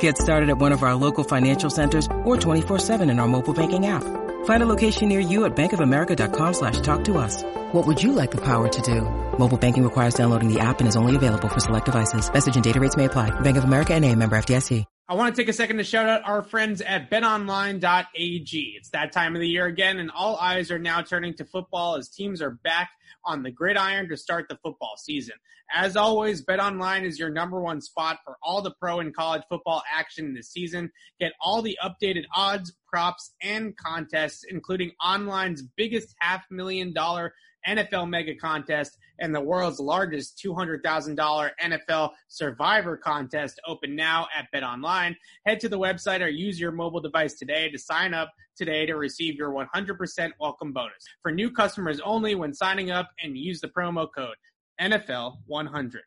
Get started at one of our local financial centers or 24-7 in our mobile banking app. Find a location near you at bankofamerica.com slash talk to us. What would you like the power to do? Mobile banking requires downloading the app and is only available for select devices. Message and data rates may apply. Bank of America and a member FDIC. I want to take a second to shout out our friends at betonline.ag. It's that time of the year again, and all eyes are now turning to football as teams are back on the gridiron to start the football season. As always, BetOnline is your number one spot for all the pro and college football action this season. Get all the updated odds, props, and contests, including online's biggest half million dollar NFL mega contest and the world's largest $200,000 NFL survivor contest open now at BetOnline. Head to the website or use your mobile device today to sign up today to receive your 100% welcome bonus. For new customers only when signing up and use the promo code NFL100.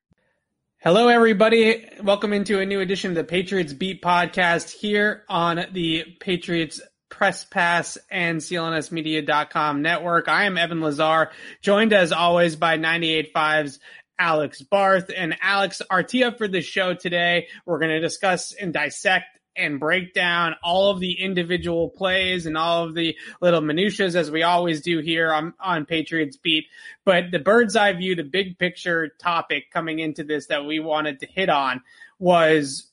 Hello, everybody. Welcome into a new edition of the Patriots Beat podcast here on the Patriots Press Pass and CLNSmedia.com network. I am Evan Lazar, joined as always by 98.5's Alex Barth. And Alex, our tee up for the show today, we're going to discuss and dissect and break down all of the individual plays and all of the little minutiae as we always do here on, on Patriots Beat. But the bird's eye view, the big picture topic coming into this that we wanted to hit on was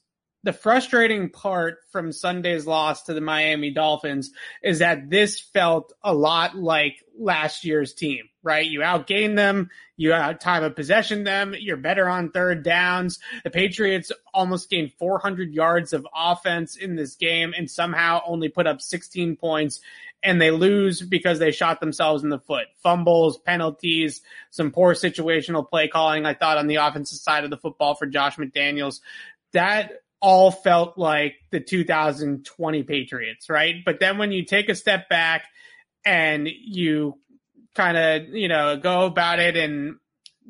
the frustrating part from Sunday's loss to the Miami Dolphins is that this felt a lot like last year's team, right? You outgain them, you out time of possession them, you're better on third downs. The Patriots almost gained 400 yards of offense in this game and somehow only put up 16 points and they lose because they shot themselves in the foot. Fumbles, penalties, some poor situational play calling, I thought, on the offensive side of the football for Josh McDaniels. That all felt like the 2020 Patriots, right? But then when you take a step back and you kind of, you know, go about it and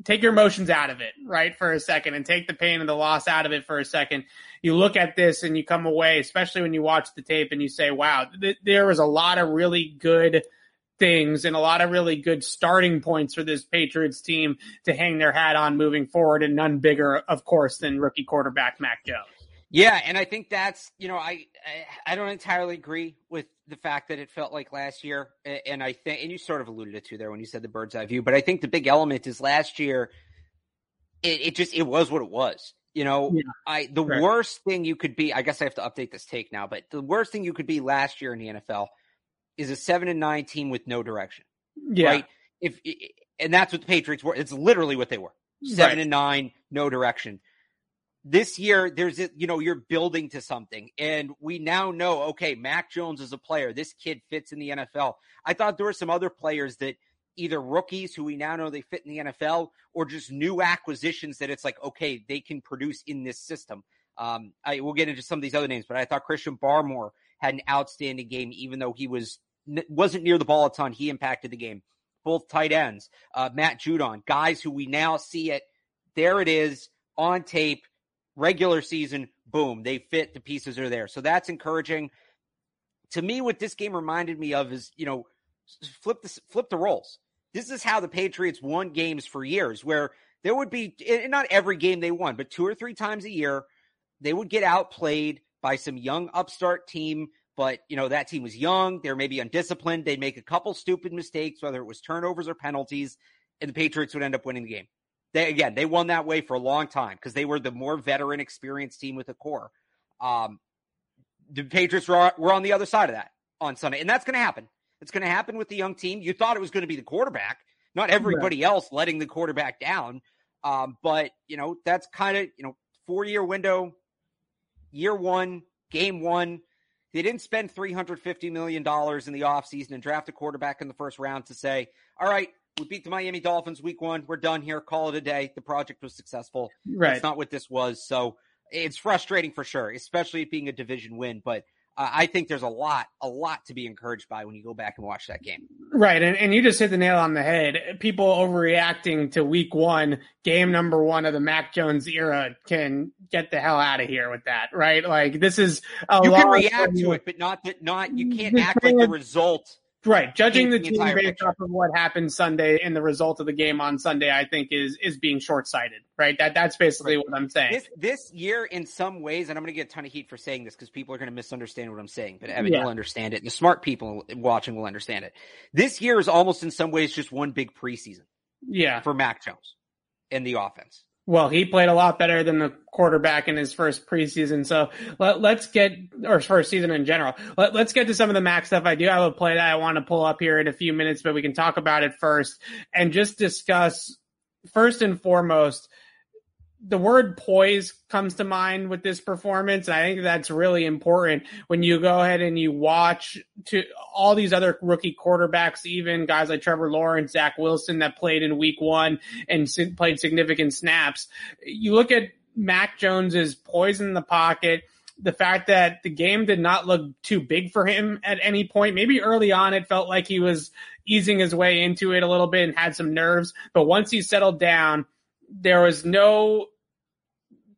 take your emotions out of it, right, for a second and take the pain and the loss out of it for a second. You look at this and you come away, especially when you watch the tape and you say, wow, th- there was a lot of really good things and a lot of really good starting points for this Patriots team to hang their hat on moving forward and none bigger, of course, than rookie quarterback Mac Jones. Yeah, and I think that's you know I, I, I don't entirely agree with the fact that it felt like last year, and I think and you sort of alluded it to there when you said the bird's eye view, but I think the big element is last year. It, it just it was what it was. You know, yeah, I the right. worst thing you could be. I guess I have to update this take now, but the worst thing you could be last year in the NFL is a seven and nine team with no direction. Yeah. Right. If and that's what the Patriots were. It's literally what they were. Seven right. and nine, no direction this year there's a, you know you're building to something. And we now know okay mac jones is a player. This kid fits in the nfl i thought there were some other players that either rookies who we now know they fit in the nfl or just new acquisitions that it's like okay they can produce in this system. Um, i will get into some of these other names but i thought christian barmore had an outstanding game even though he was wasn't near the ball a ton. He impacted the game. Both tight ends uh, matt judon guys who we now see it there it is on tape regular season, boom, they fit. The pieces are there. So that's encouraging. To me, what this game reminded me of is, you know, flip the flip the roles. This is how the Patriots won games for years, where there would be not every game they won, but two or three times a year, they would get outplayed by some young upstart team. But you know that team was young; they're maybe undisciplined. They'd make a couple stupid mistakes, whether it was turnovers or penalties, and the Patriots would end up winning the game. They again, they won that way for a long time because they were the more veteran, experienced team with a core. Um, the Patriots were, were on the other side of that on Sunday, and that's going to happen. It's going to happen with the young team. You thought it was going to be the quarterback, not everybody right. else letting the quarterback down. Um, but you know that's kind of you know four year window. year one, game one. They didn't spend $350 million in the offseason and draft a quarterback in the first round to say, all right, we beat the Miami Dolphins week one. We're done here. Call it a day. The project was successful. Right. That's not what this was. So it's frustrating for sure, especially it being a division win. But uh, I think there's a lot, a lot to be encouraged by when you go back and watch that game. Right. And, and you just hit the nail on the head. People overreacting to week one, game number one of the Mac Jones era can get the hell out of here with that. Right. Like this is a You can react to it, but not that, not, you can't act like the result Right. Judging the, the team based picture. off of what happened Sunday and the result of the game on Sunday, I think is is being short sighted. Right. That that's basically right. what I'm saying. This this year, in some ways, and I'm going to get a ton of heat for saying this because people are going to misunderstand what I'm saying. But Evan, yeah. you'll understand it. And the smart people watching will understand it. This year is almost in some ways just one big preseason. Yeah. For Mac Jones and the offense. Well, he played a lot better than the quarterback in his first preseason. So let, us get, or first season in general. Let, us get to some of the Mac stuff. I do have a play that I want to pull up here in a few minutes, but we can talk about it first and just discuss first and foremost the word poise comes to mind with this performance. And I think that's really important when you go ahead and you watch to all these other rookie quarterbacks, even guys like Trevor Lawrence, Zach Wilson that played in week one and played significant snaps. You look at Mac Jones's poise in the pocket the fact that the game did not look too big for him at any point. Maybe early on it felt like he was easing his way into it a little bit and had some nerves, but once he settled down, there was no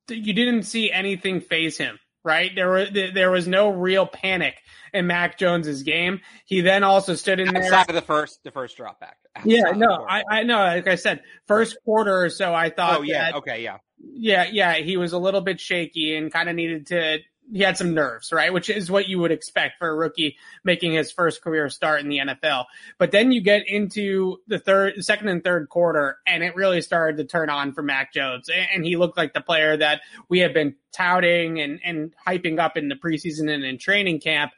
you didn't see anything phase him right there was there was no real panic in Mac Jones's game. He then also stood in there after the first the first drop back. Yeah, no, I, I know. Like I said, first quarter or so, I thought. Oh yeah, that, okay, yeah, yeah, yeah. He was a little bit shaky and kind of needed to he had some nerves, right? Which is what you would expect for a rookie making his first career start in the NFL. But then you get into the third, second and third quarter and it really started to turn on for Mac Jones. And he looked like the player that we have been touting and, and hyping up in the preseason and in training camp.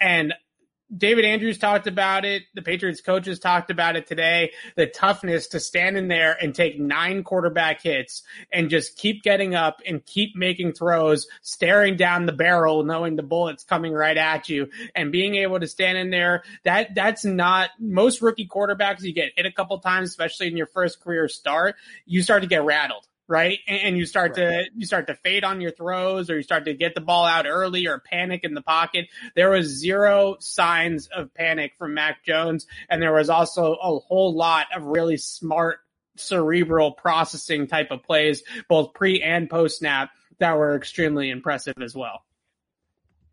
And David Andrews talked about it. The Patriots coaches talked about it today. The toughness to stand in there and take nine quarterback hits and just keep getting up and keep making throws, staring down the barrel, knowing the bullet's coming right at you and being able to stand in there. That, that's not most rookie quarterbacks. You get hit a couple times, especially in your first career start. You start to get rattled right? And you start right. to you start to fade on your throws, or you start to get the ball out early, or panic in the pocket. There was zero signs of panic from Mac Jones, and there was also a whole lot of really smart cerebral processing type of plays, both pre and post snap, that were extremely impressive as well.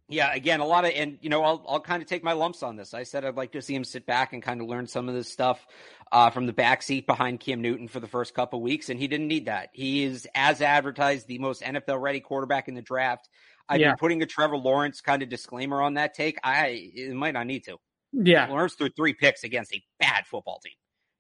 Yeah, again, a lot of, and you know, I'll I'll kind of take my lumps on this. I said I'd like to see him sit back and kind of learn some of this stuff uh, from the backseat behind Cam Newton for the first couple weeks, and he didn't need that. He is, as advertised, the most NFL ready quarterback in the draft. I've yeah. been putting a Trevor Lawrence kind of disclaimer on that take. I it might not need to. Yeah, Lawrence threw three picks against a bad football team,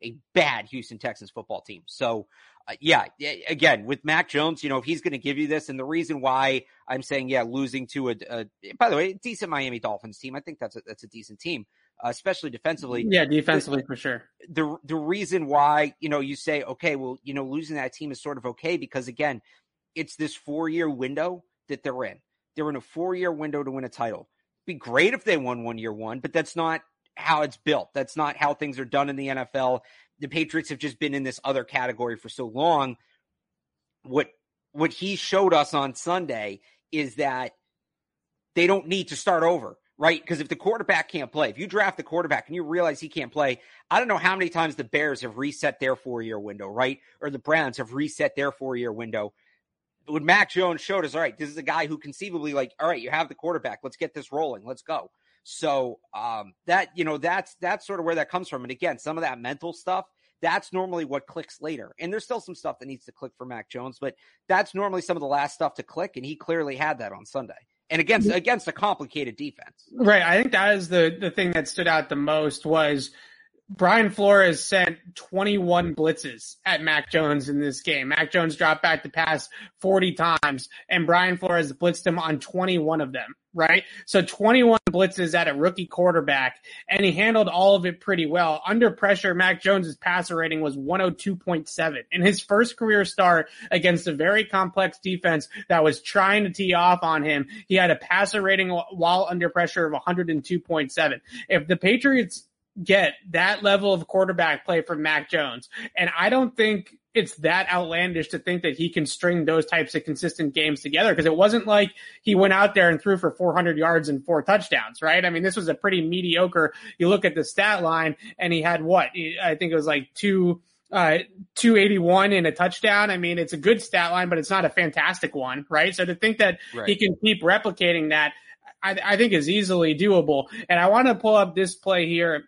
a bad Houston Texans football team. So uh, yeah, again, with Mac Jones, you know, if he's going to give you this, and the reason why I'm saying, yeah, losing to a, a by the way, decent Miami Dolphins team, I think that's a, that's a decent team, uh, especially defensively. Yeah, defensively the, for sure. The, the reason why, you know, you say, okay, well, you know, losing that team is sort of okay because again, it's this four year window that they're in. They're in a four year window to win a title. It'd be great if they won one year one, but that's not how it's built. That's not how things are done in the NFL the Patriots have just been in this other category for so long. What what he showed us on Sunday is that they don't need to start over, right? Because if the quarterback can't play, if you draft the quarterback and you realize he can't play, I don't know how many times the Bears have reset their four year window, right? Or the Browns have reset their four year window. When Mac Jones showed us, all right, this is a guy who conceivably, like, all right, you have the quarterback, let's get this rolling, let's go. So um, that you know that's that's sort of where that comes from. And again, some of that mental stuff that's normally what clicks later. And there's still some stuff that needs to click for Mac Jones, but that's normally some of the last stuff to click, and he clearly had that on Sunday. And against against a complicated defense. Right. I think that is the the thing that stood out the most was Brian Flores sent 21 blitzes at Mac Jones in this game. Mac Jones dropped back to pass 40 times and Brian Flores blitzed him on 21 of them, right? So 21 blitzes at a rookie quarterback and he handled all of it pretty well. Under pressure, Mac Jones's passer rating was 102.7 in his first career start against a very complex defense that was trying to tee off on him. He had a passer rating while under pressure of 102.7. If the Patriots get that level of quarterback play from Mac Jones. And I don't think it's that outlandish to think that he can string those types of consistent games together because it wasn't like he went out there and threw for 400 yards and four touchdowns, right? I mean, this was a pretty mediocre. You look at the stat line and he had what? I think it was like two, uh, 281 in a touchdown. I mean, it's a good stat line, but it's not a fantastic one, right? So to think that right. he can keep replicating that, I, I think is easily doable. And I want to pull up this play here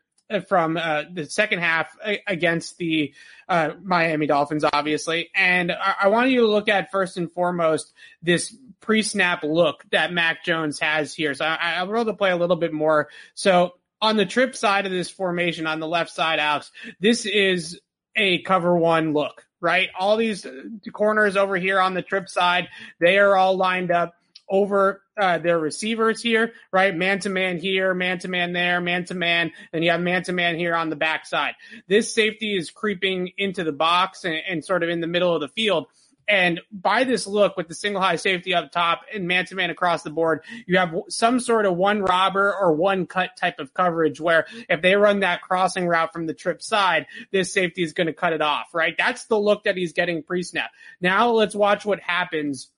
from uh, the second half against the uh, Miami Dolphins, obviously. And I-, I want you to look at first and foremost this pre-snap look that Mac Jones has here. So I, I roll the play a little bit more. So on the trip side of this formation, on the left side, Alex, this is a cover one look, right? All these corners over here on the trip side, they are all lined up over uh, their receivers here, right? Man to man here, man to man there, man to man, and you have man to man here on the backside. This safety is creeping into the box and, and sort of in the middle of the field. And by this look with the single high safety up top and man to man across the board, you have some sort of one robber or one cut type of coverage where if they run that crossing route from the trip side, this safety is going to cut it off, right? That's the look that he's getting pre snap. Now let's watch what happens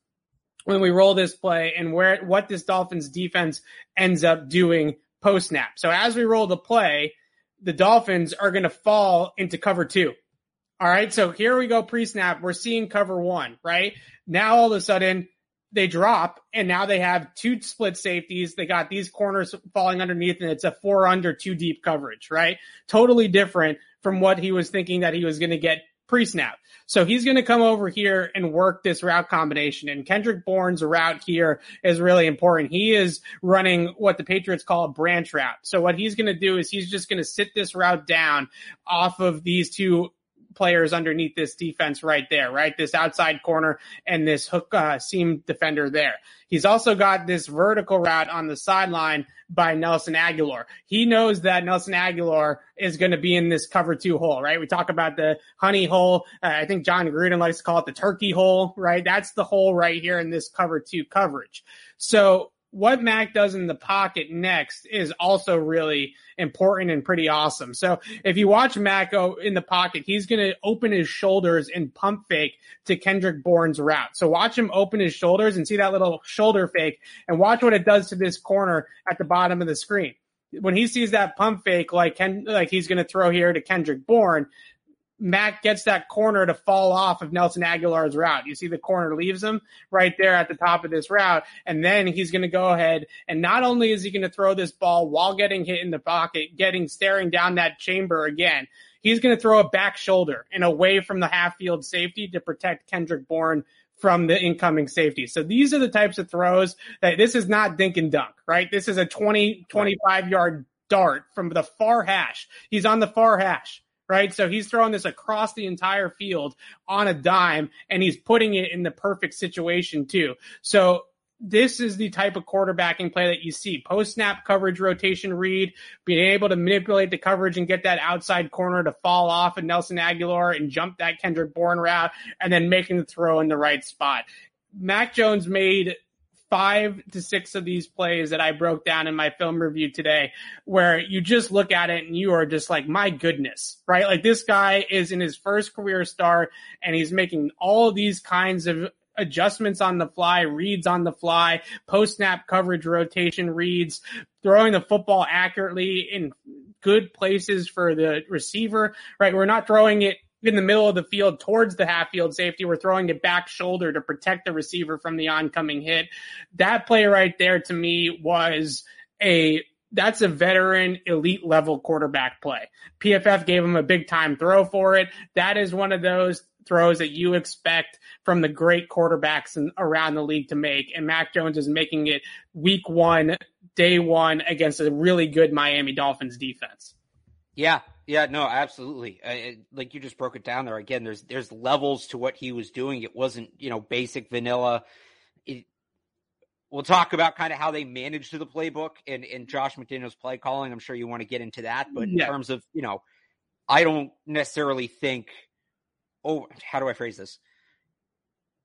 when we roll this play and where what this Dolphins defense ends up doing post snap. So as we roll the play, the Dolphins are going to fall into cover two. All right. So here we go pre snap. We're seeing cover one, right? Now all of a sudden they drop and now they have two split safeties. They got these corners falling underneath and it's a four under two deep coverage, right? Totally different from what he was thinking that he was going to get pre-snap. So he's going to come over here and work this route combination. And Kendrick Bourne's route here is really important. He is running what the Patriots call a branch route. So what he's going to do is he's just going to sit this route down off of these two players underneath this defense right there, right? This outside corner and this hook uh, seam defender there. He's also got this vertical route on the sideline by Nelson Agholor. He knows that Nelson Agholor is going to be in this cover two hole, right? We talk about the honey hole. Uh, I think Jon Gruden likes to call it the turkey hole, right? That's the hole right here in this cover two coverage. So what Mac does in the pocket next is also really important and pretty awesome. So if you watch Mac in the pocket, he's going to open his shoulders and pump fake to Kendrick Bourne's route. So watch him open his shoulders and see that little shoulder fake and watch what it does to this corner at the bottom of the screen. When he sees that pump fake, like Ken, like he's going to throw here to Kendrick Bourne, Mac gets that corner to fall off of Nelson Agholor's route. You see the corner leaves him right there at the top of this route. And then he's going to go ahead and not only is he going to throw this ball while getting hit in the pocket, getting staring down that chamber again, he's going to throw a back shoulder and away from the half field safety to protect Kendrick Bourne from the incoming safety. So these are the types of throws that this is not dink and dunk, right? This is a 20, 25 yard dart from the far hash. He's on the far hash right? So he's throwing this across the entire field on a dime and he's putting it in the perfect situation too. So this is the type of quarterbacking play that you see post snap coverage rotation read, being able to manipulate the coverage and get that outside corner to fall off of Nelson Agholor and jump that Kendrick Bourne route and then making the throw in the right spot. Mac Jones made five to six of these plays that I broke down in my film review today, where you just look at it and you are just like, my goodness, right? Like this guy is in his first career start and he's making all these kinds of adjustments on the fly, reads on the fly, post snap coverage rotation reads, throwing the football accurately in good places for the receiver, right? We're not throwing it in the middle of the field towards the half field safety. We're throwing it back shoulder to protect the receiver from the oncoming hit. That play right there to me was a that's a veteran elite level quarterback play. PFF gave him a big time throw for it. That is one of those throws that you expect from the great quarterbacks in, around the league to make. And Mac Jones is making it week one, day one against a really good Miami Dolphins defense. Yeah, Yeah, no, absolutely. I, like you just broke it down there again. There's there's levels to what he was doing. It wasn't you know basic vanilla. It, we'll talk about kind of how they managed to the playbook and and Josh McDaniels play calling. I'm sure you want to get into that, but yeah. in terms of you know, I don't necessarily think. Oh, how do I phrase this?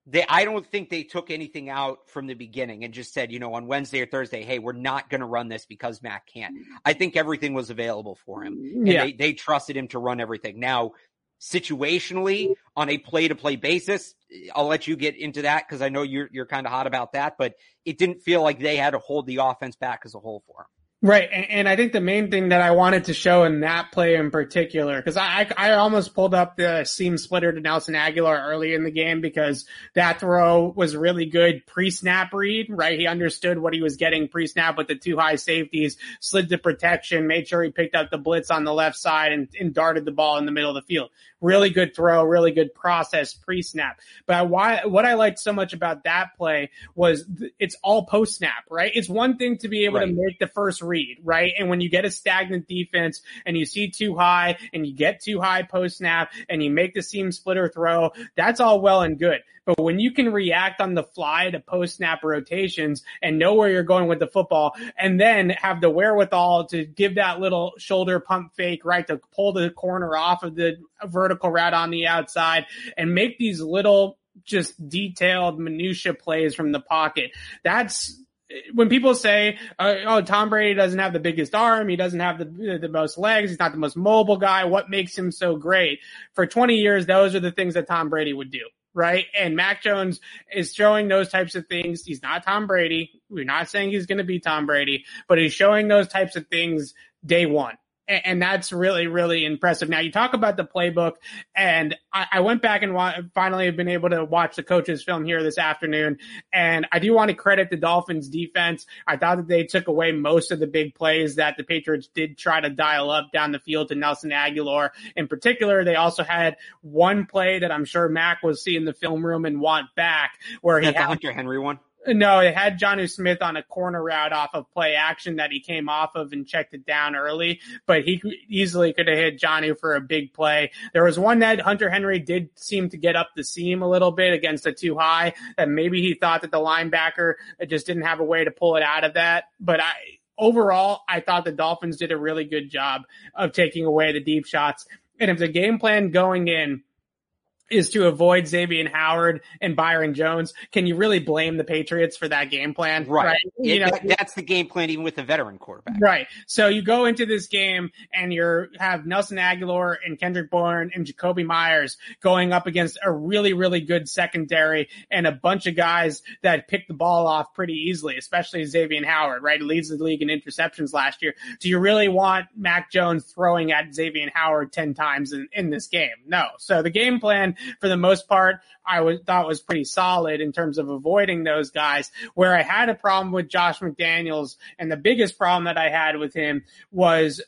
They I don't think they took anything out from the beginning and just said, you know, on Wednesday or Thursday, hey, we're not going to run this because Mac can't. I think everything was available for him. And yeah. they, they trusted him to run everything. Now, situationally on a play to play basis, I'll let you get into that because I know you're you're kind of hot about that, but it didn't feel like they had to hold the offense back as a whole for him. Right, and, and, I think the main thing that I wanted to show in that play in particular, because I, I almost pulled up the seam splitter to Nelson Agholor early in the game because that throw was really good pre-snap read. Right, he understood what he was getting pre-snap with the two high safeties, slid to protection, made sure he picked up the blitz on the left side, and, and darted the ball in the middle of the field. Really good throw, really good process pre-snap. But why, what I liked so much about that play was th- it's all post-snap. Right, it's one thing to be able right. to make the first read read, right? And when you get a stagnant defense and you see two high and you get two high post snap and you make the seam splitter throw, that's all well and good. But when you can react on the fly to post snap rotations and know where you're going with the football and then have the wherewithal to give that little shoulder pump fake, right? To pull the corner off of the vertical route on the outside and make these little just detailed minutia plays from the pocket. That's when people say, uh, "Oh, Tom Brady doesn't have the biggest arm, he doesn't have the the most legs, he's not the most mobile guy. What makes him so great?" For 20 years, those are the things that Tom Brady would do, right? And Mac Jones is showing those types of things. He's not Tom Brady. We're not saying he's going to be Tom Brady, but he's showing those types of things day one and that's really really impressive. Now you talk about the playbook, and I, I went back and wa- finally have been able to watch the coaches film here this afternoon, and I do want to credit the Dolphins defense. I thought that they took away most of the big plays that the Patriots did try to dial up down the field to Nelson Agholor In particular, they also had one play that I'm sure Mac was seeing the film room and want back, where he had the Hunter Henry one. No, it had Jonnu Smith on a corner route off of play action that he came off of and checked it down early, but he easily could have hit Jonnu for a big play. There was one that Hunter Henry did seem to get up the seam a little bit against a two high that maybe he thought that the linebacker just didn't have a way to pull it out of that. But I, overall, I thought the Dolphins did a really good job of taking away the deep shots. And if the game plan going in is to avoid Xavier Howard and Byron Jones. Can you really blame the Patriots for that game plan? Right. right? You know, that's the game plan, even with a veteran quarterback. Right. So you go into this game and you have Nelson Agholor and Kendrick Bourne and Jakobi Meyers going up against a really, really good secondary and a bunch of guys that pick the ball off pretty easily, especially Xavier Howard, right? He leads the league in interceptions last year. Do you really want Mac Jones throwing at Xavier Howard 10 times in, in this game? No. So the game plan for the most part, I was, thought was pretty solid in terms of avoiding those guys. Where I had a problem with Josh McDaniels and the biggest problem that I had with him was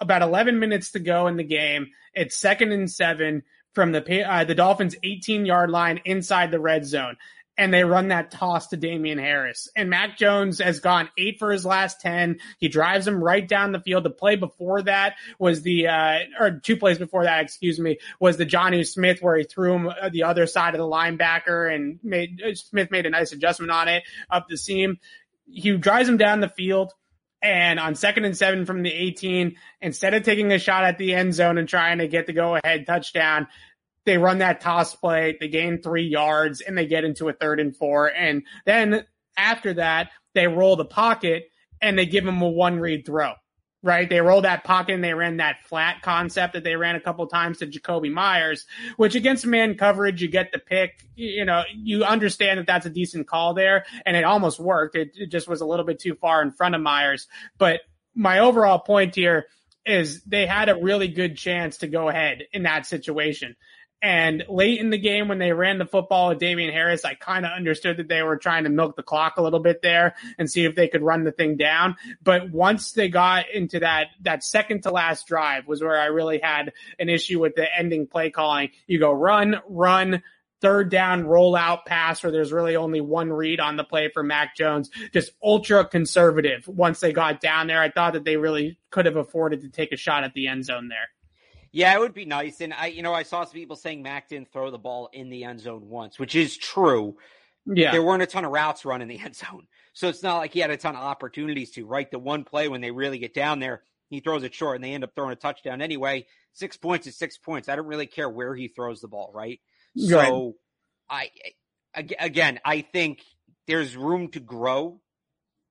about 11 minutes to go in the game. It's second and seven from the uh, the Dolphins 18 yard line inside the red zone and they run that toss to Damien Harris. And Mac Jones has gone eight for his last 10. He drives him right down the field. The play before that was the, uh, or two plays before that, excuse me, was the Jonnu Smith where he threw him uh, the other side of the linebacker and made, uh, Smith made a nice adjustment on it up the seam. He drives him down the field. And on second and seven from the 18, instead of taking a shot at the end zone and trying to get the go ahead touchdown, they run that toss play, they gain three yards, and they get into a third and four. And then after that, they roll the pocket and they give them a one read throw. Right? They roll that pocket and they ran that flat concept that they ran a couple times to Jakobi Meyers, which against man coverage, you get the pick. You know, you understand that that's a decent call there, and it almost worked. It, it just was a little bit too far in front of Meyers. But my overall point here is they had a really good chance to go ahead in that situation. And late in the game, when they ran the football with Damien Harris, I kind of understood that they were trying to milk the clock a little bit there and see if they could run the thing down. But once they got into that, that second to last drive was where I really had an issue with the ending play calling. You go run, run, third down rollout pass where there's really only one read on the play for Mac Jones. Just ultra conservative once they got down there. I thought that they really could have afforded to take a shot at the end zone there. Yeah, it would be nice. And I, you know, I saw some people saying Mac didn't throw the ball in the end zone once, which is true. Yeah. There weren't a ton of routes run in the end zone. So it's not like he had a ton of opportunities to, right? The one play when they really get down there, he throws it short and they end up throwing a touchdown anyway. Six points is six points. I don't really care where he throws the ball, right? Right. So I, again, I think there's room to grow,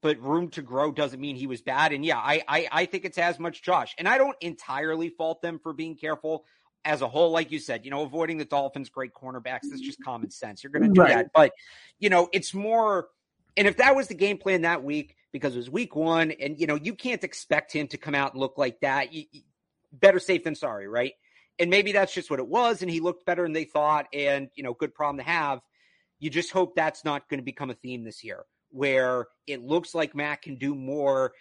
but room to grow doesn't mean he was bad. And yeah, I, I, I think it's as much Josh. And I don't entirely fault them for being careful as a whole, like you said, you know, avoiding the Dolphins' great cornerbacks. That's just common sense. You're going to do Right. that. But, you know, it's more, and if that was the game plan that week, because it was week one, and, you know, you can't expect him to come out and look like that. You, you- better safe than sorry, right? And maybe that's just what it was. And he looked better than they thought. And, you know, good problem to have. You just hope that's not going to become a theme this year where it looks like Matt can do more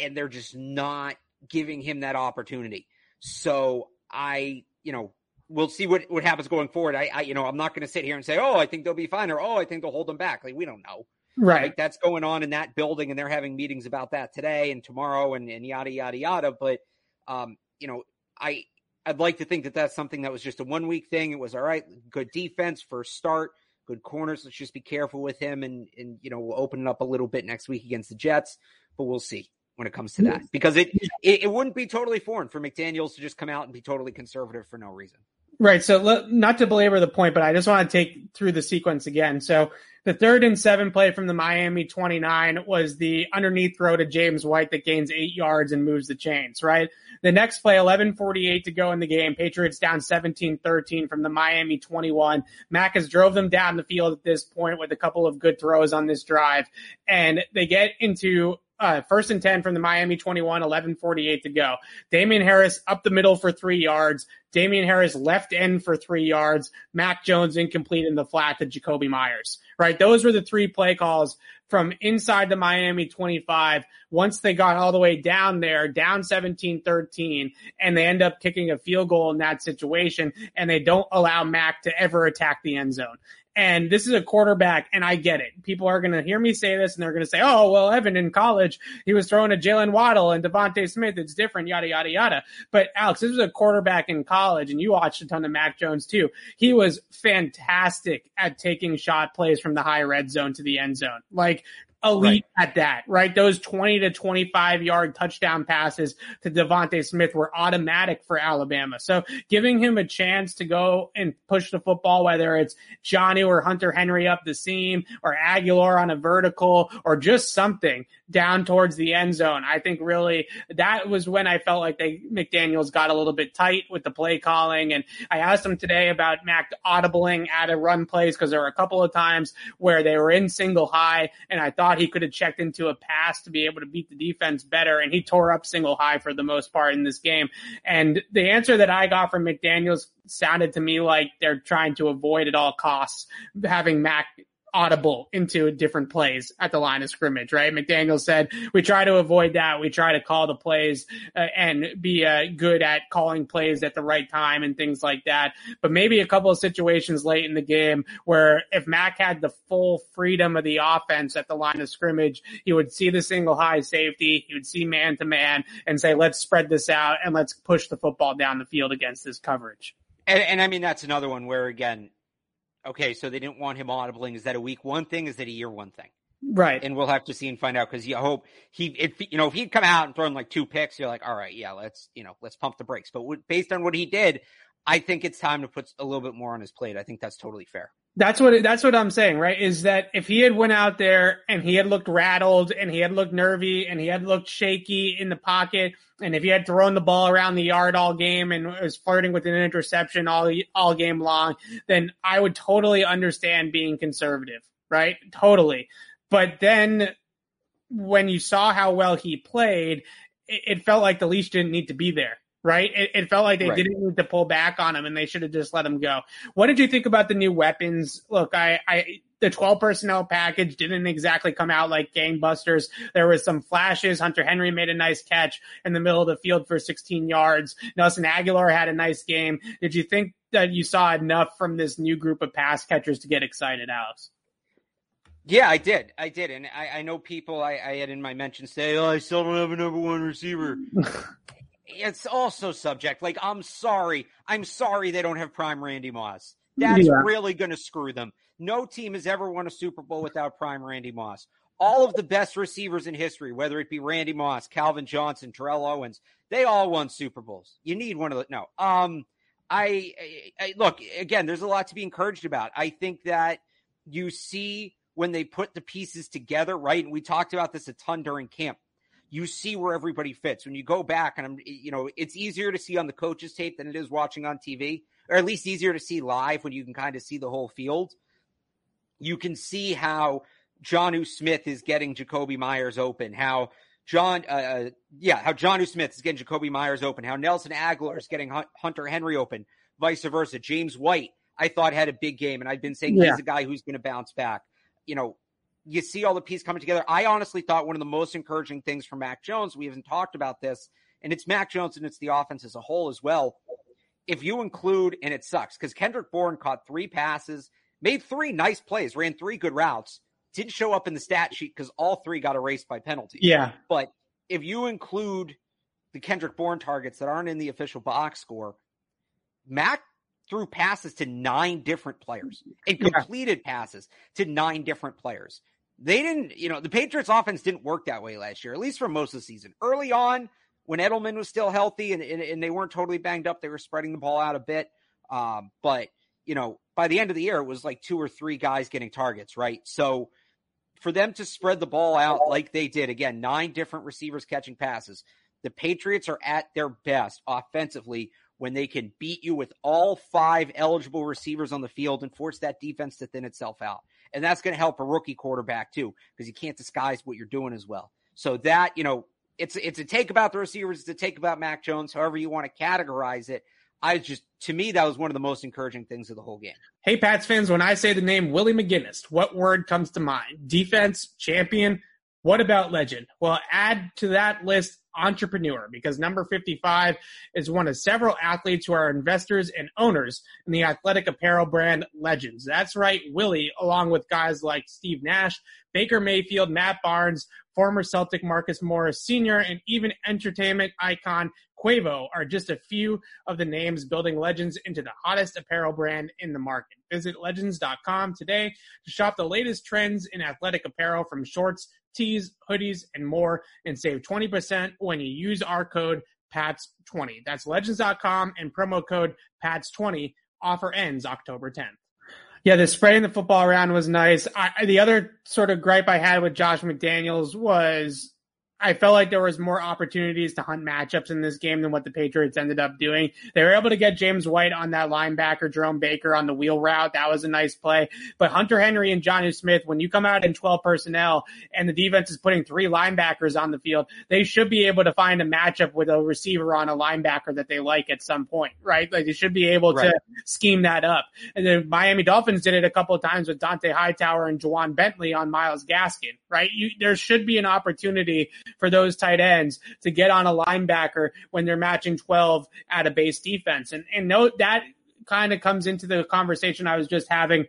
and they're just not giving him that opportunity. So I, you know, we'll see what, what happens going forward. I, I you know, I'm not going to sit here and say, oh, I think they'll be fine or oh, I think they'll hold them back. Like we don't know. Right. Like that's going on in that building and they're having meetings about that today and tomorrow and, and yada, yada, yada. But, um, you know, I, I'd like to think that that's something that was just a one week thing. It was all right. Good defense, first start, good corners. Let's just be careful with him and, and, you know, we'll open it up a little bit next week against the Jets, but we'll see when it comes to that because it, it, it wouldn't be totally foreign for McDaniels to just come out and be totally conservative for no reason. Right. So not to belabor the point, but I just want to take through the sequence again. So the third and seven play from the Miami 29 was the underneath throw to James White that gains eight yards and moves the chains, right? The next play, 1148 to go in the game. Patriots down 17-13 from the Miami 21. Mac has drove them down the field at this point with a couple of good throws on this drive. And they get into uh, first and 10 from the Miami 21, 1148 to go. Damien Harris up the middle for three yards. Damien Harris left end for three yards. Mac Jones incomplete in the flat to Jakobi Meyers, right? Those were the three play calls from inside the Miami 25. Once they got all the way down there, down 17 13, and they end up kicking a field goal in that situation, and they don't allow Mac to ever attack the end zone. And this is a quarterback, and I get it. People are going to hear me say this, and they're going to say, "Oh, well, Evan in college, he was throwing to Jaylen Waddle and DeVonta Smith. It's different, yada yada yada." But Alex, this was a quarterback in college, and you watched a ton of Mac Jones too. He was fantastic at taking shot plays from the high red zone to the end zone, like elite at that, right? Those 20 to 25 yard touchdown passes to DeVonta Smith were automatic for Alabama. So giving him a chance to go and push the football, whether it's Jonnu or Hunter Henry up the seam or Agholor on a vertical or just something down towards the end zone. I think really that was when I felt like they McDaniels got a little bit tight with the play calling. And I asked him today about Mac audibling out of run plays because there were a couple of times where they were in single high and I thought he could have checked into a pass to be able to beat the defense better. And he tore up single high for the most part in this game. And the answer that I got from McDaniels sounded to me like they're trying to avoid at all costs having Mac audible into different plays at the line of scrimmage, right? McDaniel said, we try to avoid that. We try to call the plays uh, and be uh, good at calling plays at the right time and things like that. But maybe a couple of situations late in the game where if Mac had the full freedom of the offense at the line of scrimmage, he would see the single high safety. He would see man to man and say, let's spread this out and let's push the football down the field against this coverage. And, and I mean, that's another one where, again, okay, so they didn't want him audibling. Is that a week one thing? Is that a year one thing? Right. And we'll have to see and find out because you hope he, if you know, if he'd come out and thrown like two picks, you're like, all right, yeah, let's you know, let's pump the brakes. But based on what he did, I think it's time to put a little bit more on his plate. I think that's totally fair. That's what that's what I'm saying, right? Is that if he had went out there and he had looked rattled and he had looked nervy and he had looked shaky in the pocket and if he had thrown the ball around the yard all game and was flirting with an interception all all game long, then I would totally understand being conservative, right? Totally. But then when you saw how well he played, it, it felt like the leash didn't need to be there right? It, it, felt like they Right. didn't need to pull back on him and they should have just let him go. What did you think about the new weapons? Look, I, I, the 12 personnel package didn't exactly come out like gangbusters. There was some flashes. Hunter Henry made a nice catch in the middle of the field for 16 yards. Nelson Agholor had a nice game. Did you think that you saw enough from this new group of pass catchers to get excited, Alex? Yeah, I did. I did. And I, I know people I, I had in my mention say, oh, I still don't have a number one receiver. it's also subject. Like, I'm sorry. I'm sorry they don't have prime Randy Moss. That's yeah. really going to screw them. No team has ever won a Super Bowl without prime Randy Moss. All of the best receivers in history, whether it be Randy Moss, Calvin Johnson, Terrell Owens, they all won Super Bowls. You need one of the no. Um, I, I, I look again. There's a lot to be encouraged about. I think that you see when they put the pieces together, right? And we talked about this a ton during camp you see where everybody fits. When you go back, and I'm, you know, it's easier to see on the coaches tape than it is watching on TV, or at least easier to see live when you can kind of see the whole field. You can see how Jonnu Smith is getting Jakobi Meyers open, how John, uh, uh yeah, how Jonnu Smith is getting Jakobi Meyers open, how Nelson Agholor is getting Hunter Henry open, vice versa. James White, I thought had a big game, and I've been saying yeah. he's a guy who's going to bounce back. You know, you see all the pieces coming together. I honestly thought one of the most encouraging things for Mac Jones, we haven't talked about this, and it's Mac Jones and it's the offense as a whole as well. If you include, and it sucks because Kendrick Bourne caught three passes, made three nice plays, ran three good routes, didn't show up in the stat sheet because all three got erased by penalty. Yeah. But if you include the Kendrick Bourne targets that aren't in the official box score, Mac threw passes to nine different players and completed yeah. passes to nine different players they didn't, you know, the Patriots offense didn't work that way last year, at least for most of the season. Early on, when Edelman was still healthy and, and, and they weren't totally banged up, they were spreading the ball out a bit. Um, but, you know, by the end of the year, it was like two or three guys getting targets, right? So for them to spread the ball out like they did, again, nine different receivers catching passes, the Patriots are at their best offensively when they can beat you with all five eligible receivers on the field and force that defense to thin itself out and that's going to help a rookie quarterback too because you can't disguise what you're doing as well. So that you know, it's it's a take about the receivers, it's a take about Mac Jones, however you want to categorize it. I just to me that was one of the most encouraging things of the whole game. Hey Pats fans, when I say the name Willie McGinest, what word comes to mind? Defense, champion. What about legend? Well, add to that list entrepreneur because number 55 is one of several athletes who are investors and owners in the athletic apparel brand Legends. That's right, Willie, along with guys like Steve Nash, Baker Mayfield, Matt Barnes, former Celtic Marcus Morris Sr., and even entertainment icon Quavo are just a few of the names building Legends into the hottest apparel brand in the market. Visit legends.com today to shop the latest trends in athletic apparel from shorts tees, hoodies, and more, and save 20% when you use our code PATS20. That's legends.com and promo code PATS20. Offer ends October 10th. Yeah, the spreading the football around was nice. I, the other sort of gripe I had with Josh McDaniels was I felt like there was more opportunities to hunt matchups in this game than what the Patriots ended up doing. They were able to get James White on that linebacker, Jerome Baker on the wheel route. That was a nice play. But Hunter Henry and Jonnu Smith, when you come out in 12 personnel and the defense is putting three linebackers on the field, they should be able to find a matchup with a receiver on a linebacker that they like at some point, right? Like they should be able right. to scheme that up. And the Miami Dolphins did it a couple of times with Dont'a Hightower and Ja'Whaun Bentley on Myles Gaskin, right? You, there should be an opportunity for those tight ends to get on a linebacker when they're matching 12 at a base defense. And, and note that kind of comes into the conversation I was just having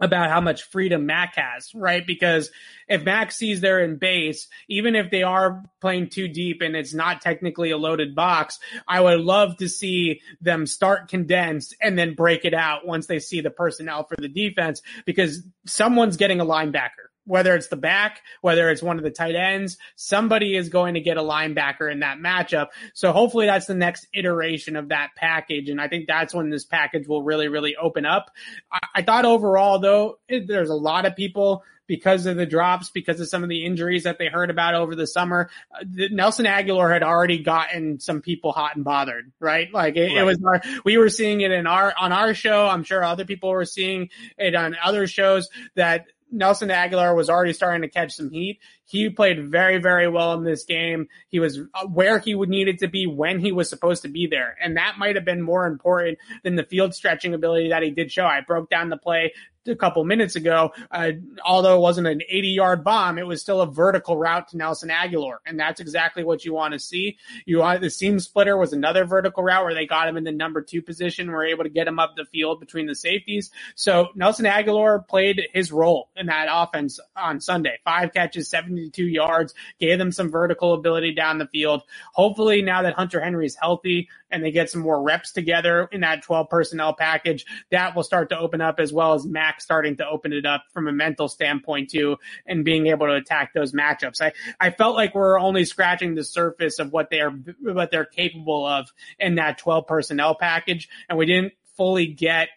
about how much freedom Mac has, right? Because if Mac sees they're in base, even if they are playing two deep and it's not technically a loaded box, I would love to see them start condensed and then break it out once they see the personnel for the defense because someone's getting a linebacker whether it's the back, whether it's one of the tight ends, somebody is going to get a linebacker in that matchup. So hopefully that's the next iteration of that package. And I think that's when this package will really, really open up. I, I thought overall though, it, there's a lot of people because of the drops, because of some of the injuries that they heard about over the summer. Uh, Nelson Agholor had already gotten some people hot and bothered, right? Like it, right. it was, our, we were seeing it in our, on our show. I'm sure other people were seeing it on other shows that Nelson Agholor was already starting to catch some heat. He played very, very well in this game. He was uh, where he would needed to be when he was supposed to be there. And that might have been more important than the field stretching ability that he did show. I broke down the play a couple minutes ago, uh, although it wasn't an 80 yard bomb, it was still a vertical route to Nelson Agholor. And that's exactly what you want to see. You want the seam splitter was another vertical route where they got him in the number two position, were able to get him up the field between the safeties. So Nelson Agholor played his role in that offense on Sunday. Five catches, 72 yards, gave them some vertical ability down the field. Hopefully now that Hunter Henry is healthy and they get some more reps together in that 12 personnel package, that will start to open up as well as Starting to open it up from a mental standpoint too and being able to attack those matchups. I, I felt like we're only scratching the surface of what they are, what they're capable of in that 12 personnel package. And we didn't fully get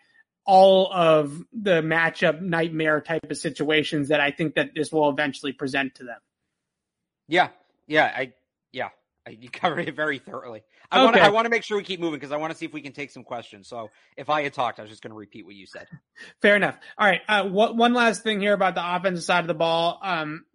all of the matchup nightmare type of situations that I think that this will eventually present to them. Yeah. Yeah. I. You covered it very thoroughly. I okay. want to, I want to make sure we keep moving because I want to see if we can take some questions. So if I had talked, I was just going to repeat what you said. Fair enough. All right. Uh, what, one last thing here about the offensive side of the ball. Um,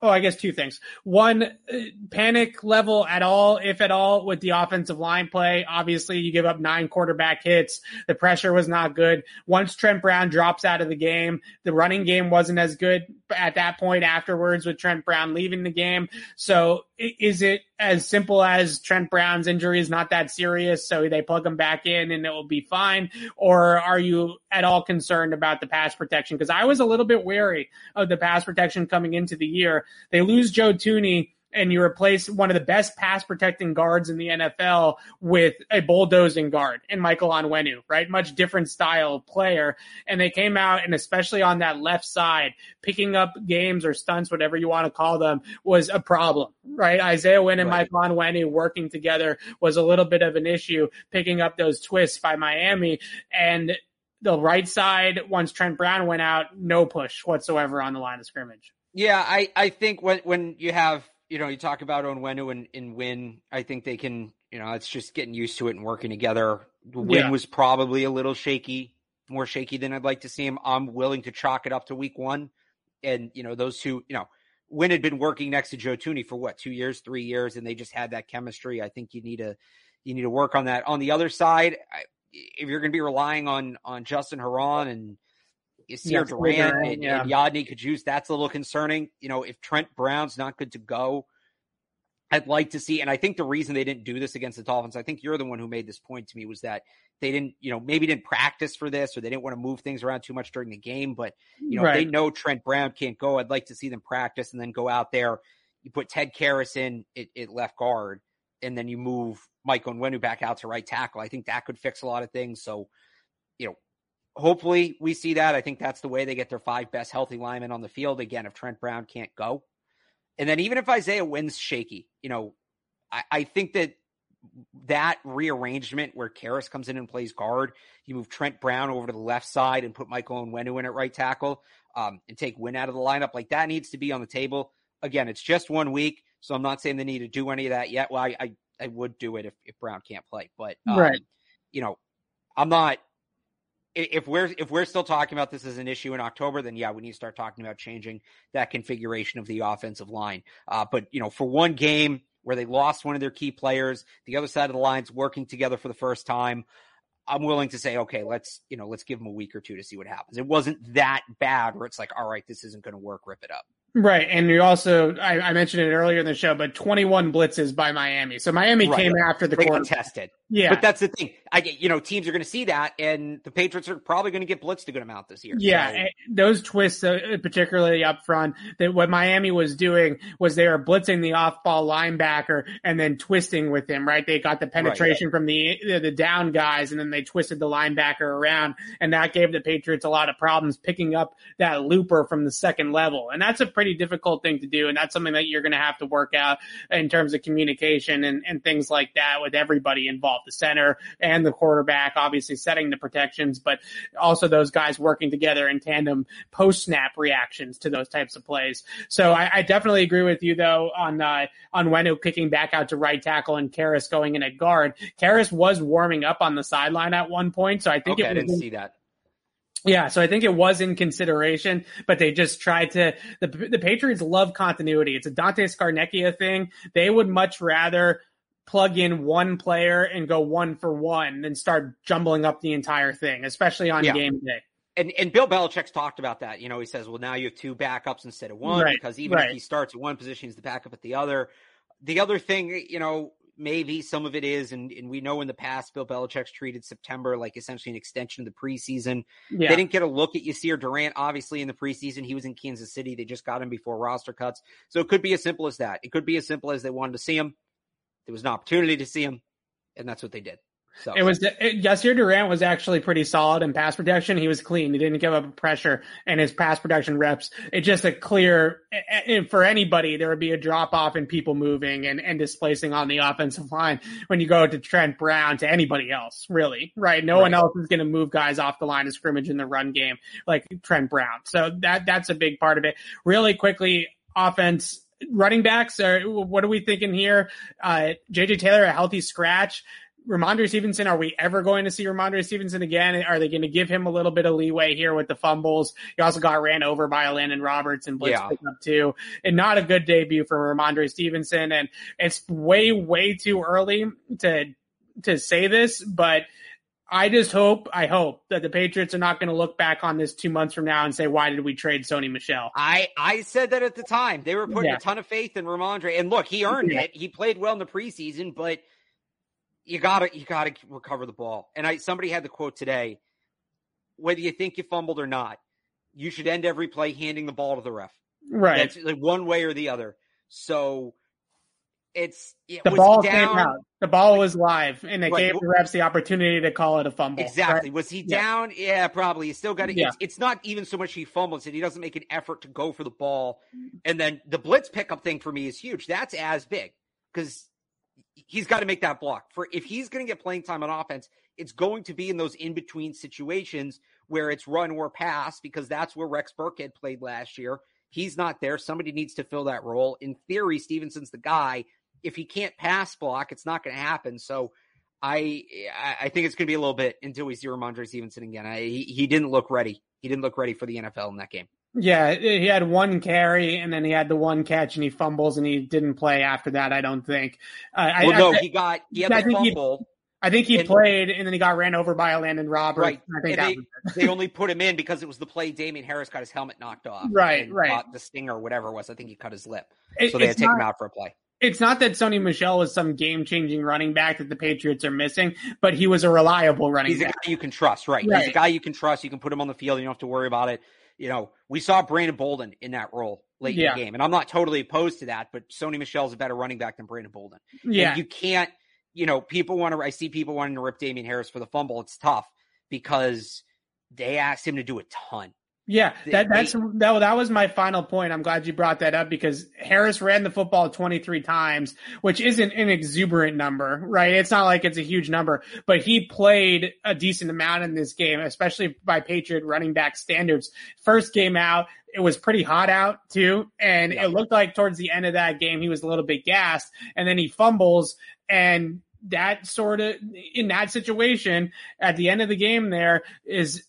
Oh, I guess two things. One, uh, panic level at all, if at all, with the offensive line play. Obviously, you give up nine quarterback hits. The pressure was not good. Once Trent Brown drops out of the game, the running game wasn't as good at that point afterwards with Trent Brown leaving the game. So is it as simple as Trent Brown's injury is not that serious, so they plug him back in and it will be fine? Or are you at all concerned about the pass protection? Because I was a little bit wary of the pass protection coming into the year. They lose Joe Thuney and you replace one of the best pass protecting guards in the NFL with a bulldozing guard in Michael Onwenu, right? Much different style of player. And they came out and especially on that left side, picking up games or stunts, whatever you want to call them, was a problem, right? Isaiah Wynn and right. Michael Onwenu working together was a little bit of an issue, picking up those twists by Miami. And the right side, once Trent Brown went out, no push whatsoever on the line of scrimmage. Yeah, I, I think when when you have you know, you talk about Onwenu and, and Wynn. I think they can, you know, it's just getting used to it and working together. Wynn yeah. was probably a little shaky, more shaky than I'd like to see him. I'm willing to chalk it up to week one. And, you know, those two, you know, Wynn had been working next to Joe Thuney for what, two years, three years, and they just had that chemistry. I think you need to, you need to work on that. On the other side, if you're going to be relying on, on Justin Herron and, Yasir Durant and, yeah. and Yodny Cajuste, that's a little concerning. You know, if Trent Brown's not good to go, I'd like to see, and I think the reason they didn't do this against the Dolphins, I think you're the one who made this point to me, was that they didn't, you know, maybe didn't practice for this or they didn't want to move things around too much during the game. But, you know, right. they know Trent Brown can't go. I'd like to see them practice and then go out there. You put Ted Karras in at, at left guard, and then you move Mike Onwenu back out to right tackle. I think that could fix a lot of things. So, you know, hopefully we see that. I think that's the way they get their five best healthy linemen on the field. Again, if Trent Brown can't go. And then even if Isaiah Wynn's shaky, you know, I, I think that that rearrangement where Karras comes in and plays guard, you move Trent Brown over to the left side and put Michael Onwenu in at right tackle, um, and take Wynn out of the lineup. Like that needs to be on the table. Again, it's just one week, so I'm not saying they need to do any of that yet. Well, I I, I would do it if, if Brown can't play, but um, right. you know, I'm not if we're if we're still talking about this as an issue in October, then yeah, we need to start talking about changing that configuration of the offensive line. Uh, but you know, for one game where they lost one of their key players, the other side of the line's working together for the first time. I'm willing to say, okay, let's you know, let's give them a week or two to see what happens. It wasn't that bad where it's like, all right, this isn't going to work, rip it up. Right. And you also, I, I, mentioned it earlier in the show, but 21 blitzes by Miami. So Miami right. came after the court. tested. Yeah. But that's the thing. I get you know, teams are going to see that and the Patriots are probably going to get blitzed a good amount this year. Yeah. So. Those twists, uh, particularly up front, that what Miami was doing was they were blitzing the off ball linebacker and then twisting with him, right? They got the penetration right. from the, the down guys and then they twisted the linebacker around and that gave the Patriots a lot of problems picking up that looper from the second level. And that's a pretty difficult thing to do. And that's something that you're going to have to work out in terms of communication and, and things like that with everybody involved, the center and the quarterback, obviously setting the protections, but also those guys working together in tandem post snap reactions to those types of plays. So I, I definitely agree with you though on, uh, Onwenu kicking back out to right tackle and Karras going in at guard. Karras was warming up on the sideline at one point. So I think okay, it was, I didn't see that. Yeah, so I think it was in consideration, but they just tried to. The the Patriots love continuity. It's a Dante Scarnecchia thing. They would much rather plug in one player and go one for one than start jumbling up the entire thing, especially on yeah. game day. and and Bill Belichick's talked about that. You know, he says, well, now you have two backups instead of one Right, because even right. if he starts at one position, he's the backup at the other. The other thing, you know, maybe some of it is, and, and we know in the past, Bill Belichick's treated September like essentially an extension of the preseason. Yeah. They didn't get a look at Yasir Durant, obviously, in the preseason. He was in Kansas City. They just got him before roster cuts. So it could be as simple as that. It could be as simple as they wanted to see him. There was an opportunity to see him, and that's what they did. So It was it, Yasir Durant was actually pretty solid in pass protection. He was clean. He didn't give up pressure, and his pass protection reps. It's just a clear for anybody. There would be a drop off in people moving and and displacing on the offensive line when you go to Trent Brown to anybody else. Really, right? No one else is going to move guys off the line of scrimmage in the run game like Trent Brown. So that that's a big part of it. Really quickly, offense. Running backs are what are we thinking here? Uh, JJ Taylor a healthy scratch. Rhamondre Stevenson, are we ever going to see Rhamondre Stevenson again? Are they going to give him a little bit of leeway here with the fumbles? He also got ran over by Landon Roberts and Blitz Yeah. pickup too. And not a good debut for Rhamondre Stevenson. And it's way, way too early to, to say this, but I just hope, I hope that the Patriots are not going to look back on this two months from now and say, why did we trade Sony Michel? I I said that at the time. They were putting Yeah. a ton of faith in Rhamondre, and look, he earned Yeah. it. He played well in the preseason, but you gotta you gotta recover the ball. And I somebody had the quote today: whether you think you fumbled or not, you should end every play handing the ball to the ref. Right. That's like one way or the other. So it's it the ball he came out. The ball was live and they Right. gave the refs the opportunity to call it a fumble. Exactly. right? Was he Yeah. down? Yeah, probably. He still got it. Yeah. It's, it's not even so much he fumbles it. He doesn't make an effort to go for the ball. And then the blitz pickup thing for me is huge. That's as big because he's got to make that block. For if he's going to get playing time on offense, it's going to be in those in between situations where it's run or pass because that's where Rex Burkhead played last year. He's not there. Somebody needs to fill that role. In theory, Stevenson's the guy. If he can't pass block, it's not going to happen. So I I- think it's going to be a little bit until we see Rhamondre Stevenson again. I, he, he didn't look ready. He didn't look ready for the NFL in that game. Yeah, he had one carry and then he had the one catch and he fumbles and he didn't play after that. I don't think. Uh, I, no, I, he got he had I the think he- I think he and- played and then he got ran over by Elandon Roberts. Right. I think that they, they only put him in because it was the play Damien Harris got his helmet knocked off. Right, and right. the stinger or whatever it was. I think he cut his lip. It- So they had to take him out for a play. It's not that Sony Michel was some game changing running back that the Patriots are missing, but he was a reliable running He's a guy you can trust, right? He's a guy you can trust. You can put him on the field. You don't have to worry about it. You know, we saw Brandon Bolden in that role late Yeah. in the game, and I'm not totally opposed to that. But Sony Michel's a better running back than Brandon Bolden. Yeah. And you can't, you know, people want to, I see people wanting to rip Damien Harris for the fumble. It's tough because they asked him to do a ton. Yeah, that that's that, that was my final point. I'm glad you brought that up because Harris ran the football 23 times, which isn't an exuberant number, right? It's not like it's a huge number, but he played a decent amount in this game, especially by Patriot running back standards. First game out, it was pretty hot out too, and Yeah. it looked like towards the end of that game he was a little bit gassed, and then he fumbles and that sort of in that situation at the end of the game there is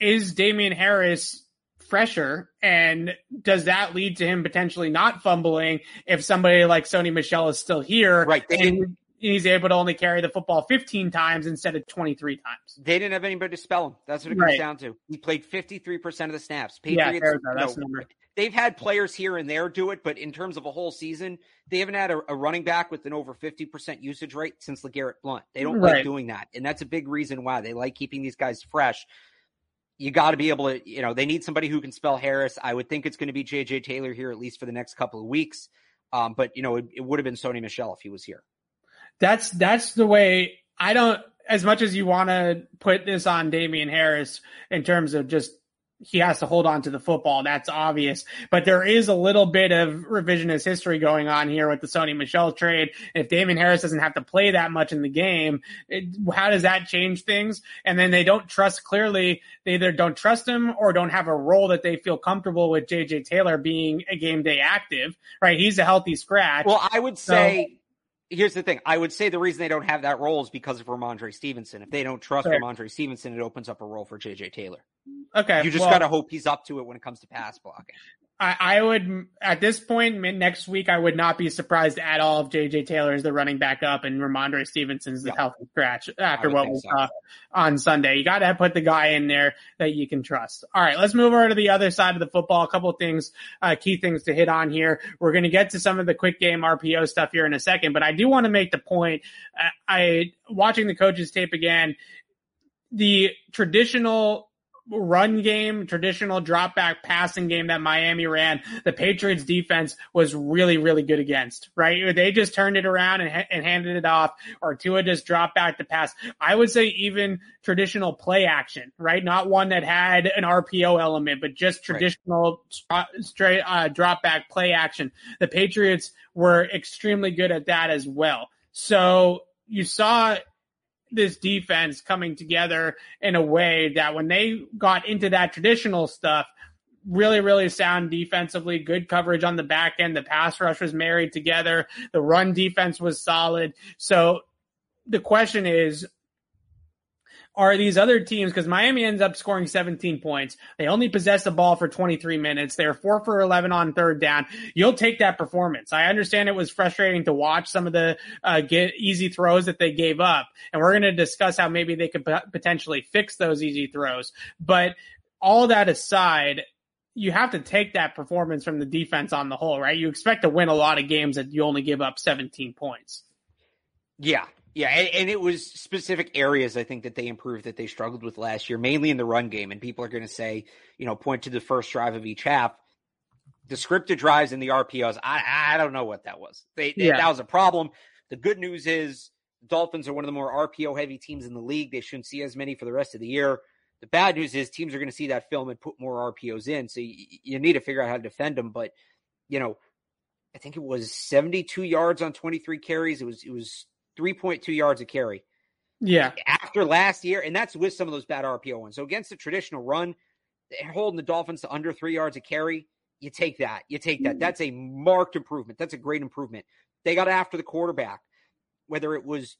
is Damien Harris fresher and does that lead to him potentially not fumbling if somebody like Sony Michel is still here Right. They and he's able to only carry the football 15 times instead of 23 times. They didn't have anybody to spell him. That's what it Right. comes down to. He played 53% of the snaps. Patriots, there we That's know, the number. they've had players here and there do it, but in terms of a whole season, they haven't had a, a running back with an over 50% usage rate since LeGarrette Blunt. They don't Right. like doing that. And that's a big reason why they like keeping these guys fresh. You got to be able to, you know, they need somebody who can spell Harris. I would think it's going to be JJ Taylor here, at least for the next couple of weeks. Um, but, you know, it, it would have been Sony Michel if he was here. That's that's the way I don't as much as you want to put this on Damien Harris in terms of just he has to hold on to the football. That's obvious, but there is a little bit of revisionist history going on here with the Sony Michel trade. If Damien Harris doesn't have to play that much in the game, it, how does that change things? And then they don't trust clearly. They either don't trust him or don't have a role that they feel comfortable with JJ Taylor being a game day active, right? He's a healthy scratch. Well, I would So- say here's the thing. I would say the reason they don't have that role is because of Rhamondre Stevenson. If they don't trust Fair. Rhamondre Stevenson, it opens up a role for JJ Taylor. okay. You just well- got to hope he's up to it when it comes to pass blocking. I, I would at this point next week I would not be surprised at all if JJ Taylor is the running back up and Rhamondre Stevenson's the yeah. healthy scratch after what we so. on Sunday. You got to put the guy in there that you can trust. All right, let's move over to the other side of the football. A couple things, uh, key things to hit on here. We're going to get to some of the quick game RPO stuff here in a second, but I do want to make the point. Uh, I watching the coaches tape again. The traditional run game, traditional drop back passing game that Miami ran, the Patriots defense was really, really good against, right? They just turned it around and, and handed it off or Tua just dropped back to pass. I would say even traditional play action, right? Not one that had an RPO element, but just traditional right. straight uh, drop back play action. The Patriots were extremely good at that as well. So you saw this defense coming together in a way that when they got into that traditional stuff, really, really sound defensively, good coverage on the back end. The pass rush was married together. The run defense was solid. So the question is, are these other teams because Miami ends up scoring 17 points. They only possess the ball for 23 minutes. They're four for 11 on third down. You'll take that performance. I understand it was frustrating to watch some of the uh, get easy throws that they gave up, and we're going to discuss how maybe they could potentially fix those easy throws. But all that aside, you have to take that performance from the defense on the whole, right? You expect to win a lot of games that you only give up 17 points. Yeah, yeah, and, and, it was specific areas I think that they improved that they struggled with last year, mainly in the run game. And people are going to say, you know, point to the first drive of each half. The scripted drives and the RPOs, I I don't know what that was. They, yeah. that was a problem. The good news is Dolphins are one of the more RPO heavy teams in the league. They shouldn't see as many for the rest of the year. The bad news is teams are going to see that film and put more RPOs in. So you, you need to figure out how to defend them. But, you know, I think it was 72 yards on 23 carries. It was it was 3.2 yards a carry. Yeah. After last year, and that's with some of those bad RPO ones. So against the traditional run, holding the Dolphins to under three yards a carry, you take that. You take that. That's a marked improvement. That's a great improvement. They got after the quarterback, whether it was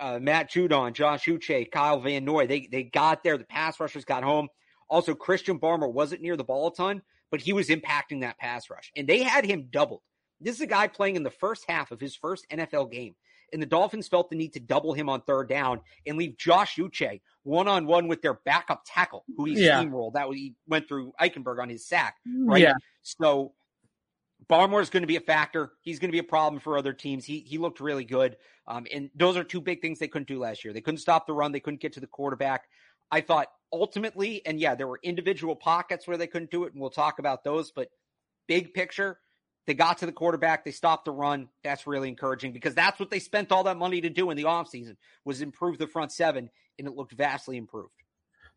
uh, Matt Judon, Josh Uche, Kyle Van Noy. They they got there. The pass rushers got home. Also, Christian Barmore wasn't near the ball a ton, but he was impacting that pass rush, and they had him doubled. This is a guy playing in the first half of his first NFL game and the Dolphins felt the need to double him on third down and leave Josh Uche one on one with their backup tackle, who he yeah. steamrolled. That he went through Eichenberg on his sack, right? Yeah. So Barmore is going to be a factor. He's going to be a problem for other teams. He he looked really good, um, and those are two big things they couldn't do last year. They couldn't stop the run. They couldn't get to the quarterback. I thought ultimately, and yeah, there were individual pockets where they couldn't do it, and we'll talk about those. But big picture, they got to the quarterback. They stopped the run. That's really encouraging because that's what they spent all that money to do in the offseason was improve the front seven, and it looked vastly improved.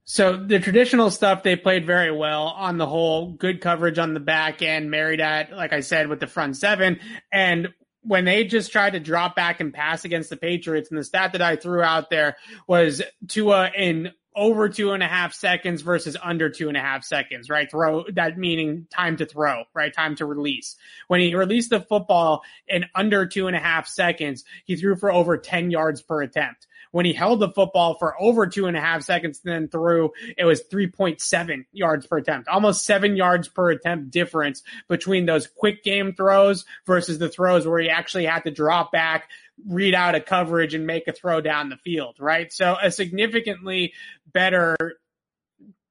So the traditional stuff they played very well on the whole. Good coverage on the back end, married at, like I said, with the front seven. And when they just tried to drop back and pass against the Patriots, and the stat that I threw out there was Tua in over two and a half seconds versus under two and a half seconds, right? Throw that meaning time to throw, right? Time to release. When he released the football in under two and a half seconds, he threw for over 10 yards per attempt. When he held the football for over two and a half seconds, then threw, it was 3.7 yards per attempt, almost seven yards per attempt difference between those quick game throws versus the throws where he actually had to drop back, read out a coverage and make a throw down the field, right? So a significantly better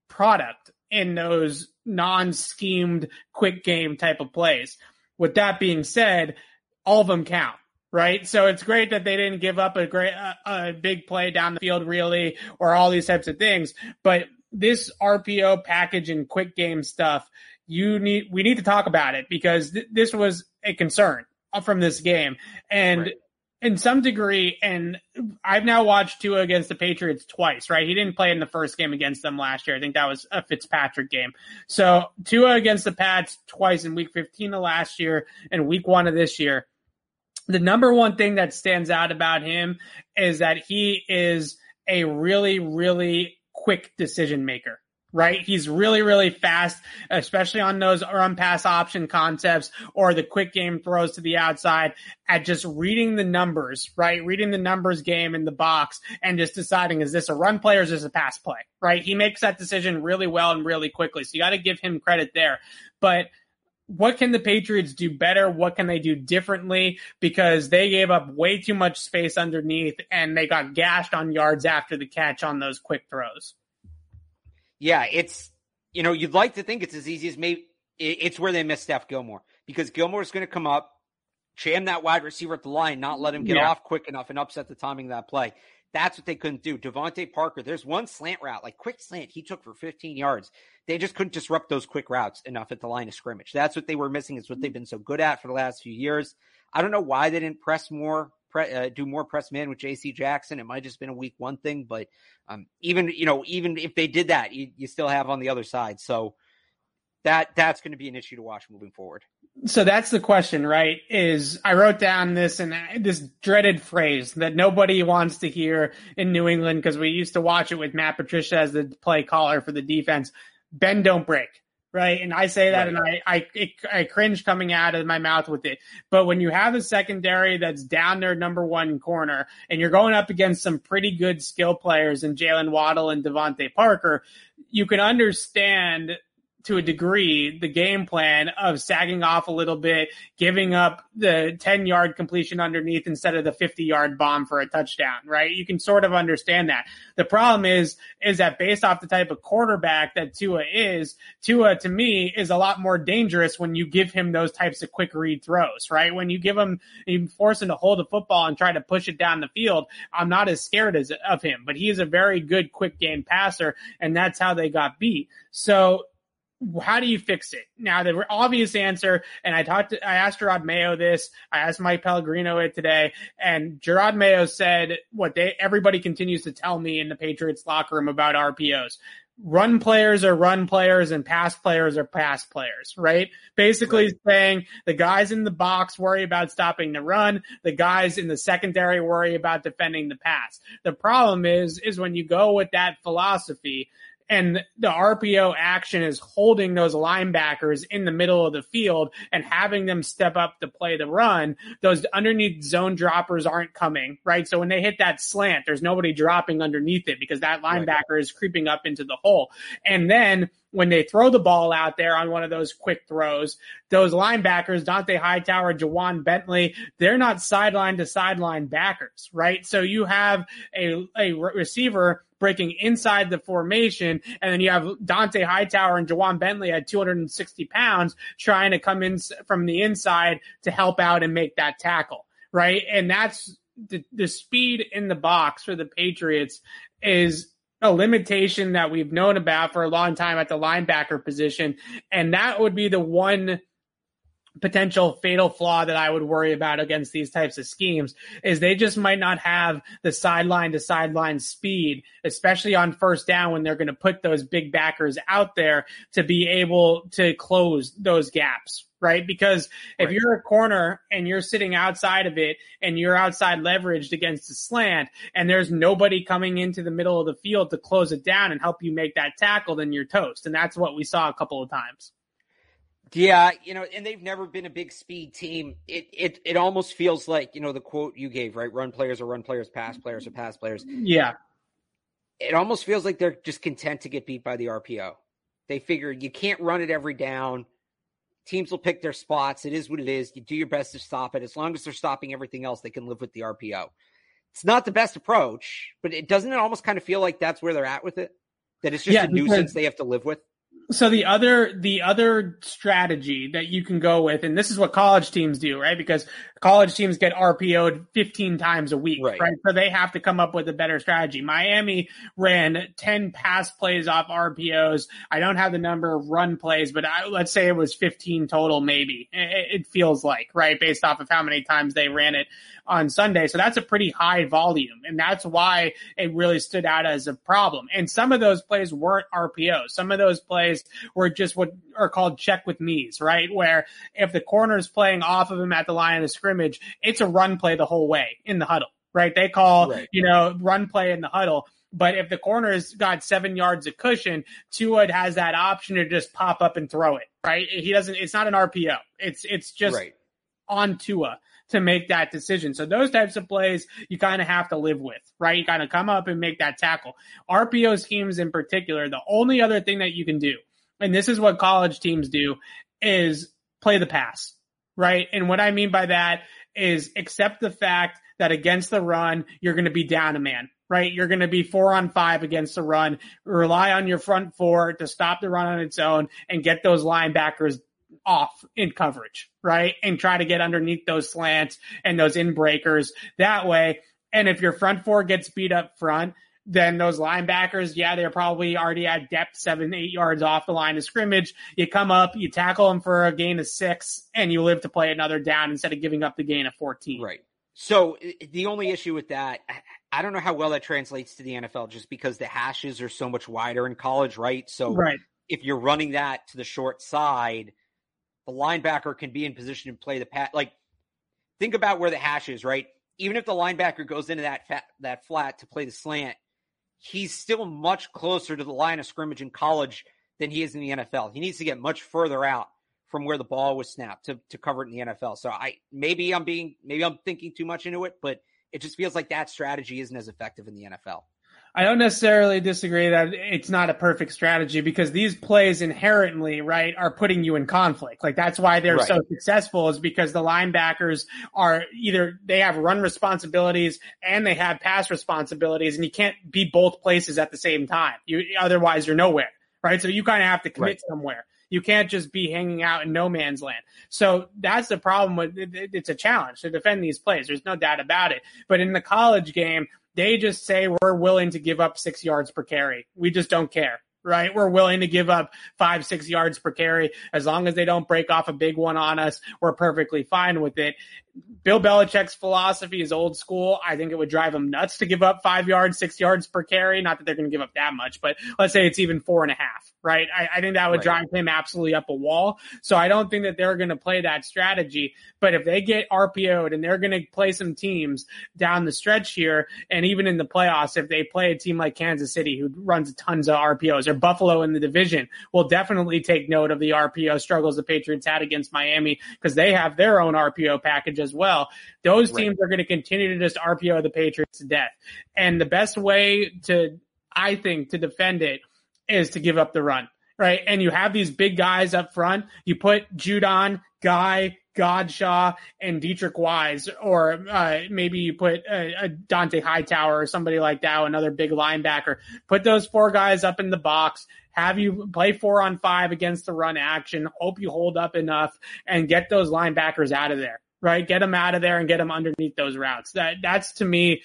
product in those non-schemed quick game type of plays. With that being said, all of them count, right? So it's great that they didn't give up a great, a, a big play down the field really, or all these types of things. But this RPO package and quick game stuff, you need, we need to talk about it because th- this was a concern from this game. And right in some degree, and I've now watched Tua against the Patriots twice, right? He didn't play in the first game against them last year. I think that was a Fitzpatrick game. So Tua against the Pats twice in week 15 of last year and week one of this year. The number one thing that stands out about him is that he is a really, really quick decision maker right? He's really, really fast, especially on those run pass option concepts or the quick game throws to the outside at just reading the numbers, right? Reading the numbers game in the box and just deciding, is this a run play or is this a pass play, right? He makes that decision really well and really quickly. So you got to give him credit there. But what can the Patriots do better? What can they do differently? Because they gave up way too much space underneath and they got gashed on yards after the catch on those quick throws. Yeah, it's, you know, you'd like to think it's as easy as maybe it's where they miss Steph Gilmore because Gilmore's going to come up, jam that wide receiver at the line, not let him get yeah. off quick enough and upset the timing of that play. That's what they couldn't do. DeVante Parker, there's one slant route, like quick slant, he took for 15 yards. They just couldn't disrupt those quick routes enough at the line of scrimmage. That's what they were missing. It's what they've been so good at for the last few years. I don't know why they didn't press more, uh, do more press man with J.C. Jackson. It might just been a week one thing, but um, even you know, even if they did that, you, you still have on the other side. So that that's going to be an issue to watch moving forward. So that's the question, right? Is I wrote down this and this dreaded phrase that nobody wants to hear in New England because we used to watch it with Matt Patricia as the play caller for the defense. Bend don't break, right? And I say that, right. and I I it, I cringe coming out of my mouth with it. But when you have a secondary that's down their number one corner, and you're going up against some pretty good skill players in Jaylen Waddle and DeVante Parker, you can understand to a degree the game plan of sagging off a little bit, giving up the 10 yard completion underneath instead of the 50 yard bomb for a touchdown, right? You can sort of understand that. The problem is, is that based off the type of quarterback that Tua is, Tua to me is a lot more dangerous when you give him those types of quick read throws, right? When you give him, you force him to hold the football and try to push it down the field, I'm not as scared as of him, but he is a very good quick game passer and that's how they got beat. So how do you fix it? Now, the obvious answer, and I talked, to, I asked Jerod Mayo this, I asked Mike Pellegrino it today, and Jerod Mayo said what they, everybody continues to tell me in the Patriots locker room about RPOs. Run players are run players and pass players are pass players, right? Basically right. saying the guys in the box worry about stopping the run. The guys in the secondary worry about defending the pass. The problem is, is when you go with that philosophy, and the RPO action is holding those linebackers in the middle of the field and having them step up to play the run. Those underneath zone droppers aren't coming, right? So when they hit that slant, there's nobody dropping underneath it because that linebacker right. is creeping up into the hole. And then when they throw the ball out there on one of those quick throws, those linebackers, Dont'a Hightower, Ja'Whaun Bentley, they're not sideline to sideline backers, right? So you have a, a receiver breaking inside the formation. And then you have Dont'a Hightower and Ja'Whaun Bentley at 260 pounds trying to come in from the inside to help out and make that tackle. Right. And that's the, the speed in the box for the Patriots is a limitation that we've known about for a long time at the linebacker position. And that would be the one potential fatal flaw that I would worry about against these types of schemes is they just might not have the sideline to sideline speed, especially on first down when they're going to put those big backers out there to be able to close those gaps. Right. Because if right. you're a corner and you're sitting outside of it and you're outside leveraged against the slant and there's nobody coming into the middle of the field to close it down and help you make that tackle, then you're toast. And that's what we saw a couple of times. Yeah, you know, and they've never been a big speed team. It it it almost feels like, you know, the quote you gave, right? Run players or run players, pass players or pass players. Yeah. It almost feels like they're just content to get beat by the RPO. They figure you can't run it every down. Teams will pick their spots. It is what it is. You do your best to stop it. As long as they're stopping everything else, they can live with the RPO. It's not the best approach, but it doesn't it almost kind of feel like that's where they're at with it? That it's just yeah, a nuisance they have to live with? So the other the other strategy that you can go with, and this is what college teams do, right? Because college teams get RPO'd 15 times a week, right. right? So they have to come up with a better strategy. Miami ran 10 pass plays off RPOs. I don't have the number of run plays, but I, let's say it was 15 total, maybe. It, it feels like, right? Based off of how many times they ran it on Sunday. So that's a pretty high volume. And that's why it really stood out as a problem. And some of those plays weren't RPOs. Some of those plays were just what are called check with knees, right? Where if the corner is playing off of him at the line of scrimmage, it's a run play the whole way in the huddle, right? They call, right. you know, run play in the huddle. But if the corner's got seven yards of cushion, Tua has that option to just pop up and throw it, right? He doesn't, it's not an RPO. It's, it's just right. on Tua to make that decision. So those types of plays you kind of have to live with, right? You kind of come up and make that tackle. RPO schemes in particular, the only other thing that you can do, and this is what college teams do, is play the pass, right? And what I mean by that is accept the fact that against the run, you're going to be down a man, right? You're going to be four on five against the run. Rely on your front four to stop the run on its own and get those linebackers off in coverage, right? And try to get underneath those slants and those in breakers that way. And if your front four gets beat up front, then those linebackers, yeah, they're probably already at depth, seven, eight yards off the line of scrimmage. You come up, you tackle them for a gain of six, and you live to play another down instead of giving up the gain of 14. Right. So the only issue with that, I don't know how well that translates to the NFL just because the hashes are so much wider in college, right? So right. if you're running that to the short side, the linebacker can be in position to play the pat. Like, think about where the hash is, right? Even if the linebacker goes into that that flat to play the slant, he's still much closer to the line of scrimmage in college than he is in the NFL. He needs to get much further out from where the ball was snapped to, to cover it in the NFL. So I maybe I'm being maybe I'm thinking too much into it, but it just feels like that strategy isn't as effective in the NFL. I don't necessarily disagree that it's not a perfect strategy because these plays inherently, right, are putting you in conflict. Like that's why they're right. so successful is because the linebackers are either they have run responsibilities and they have pass responsibilities and you can't be both places at the same time. You otherwise you're nowhere, right? So you kind of have to commit right. somewhere. You can't just be hanging out in no man's land. So that's the problem with it. It's a challenge to defend these plays. There's no doubt about it. But in the college game, they just say we're willing to give up six yards per carry. We just don't care right? We're willing to give up five, six yards per carry. As long as they don't break off a big one on us, we're perfectly fine with it. Bill Belichick's philosophy is old school. I think it would drive him nuts to give up five yards, six yards per carry. Not that they're going to give up that much, but let's say it's even four and a half, right? I, I think that would right. drive him absolutely up a wall. So I don't think that they're going to play that strategy. But if they get RPO'd and they're going to play some teams down the stretch here, and even in the playoffs, if they play a team like Kansas City who runs tons of RPOs or Buffalo in the division, will definitely take note of the RPO struggles the Patriots had against Miami because they have their own RPO package as well. Those right. teams are going to continue to just RPO the Patriots to death. And the best way to, I think, to defend it is to give up the run, right? And you have these big guys up front. You put Judon, Guy, Godchaux, and Deatrich Wise, or uh, maybe you put a, a Dont'a Hightower or somebody like that, another big linebacker. Put those four guys up in the box. Have you play four on five against the run action. Hope you hold up enough and get those linebackers out of there right? Get them out of there and get them underneath those routes. That that's to me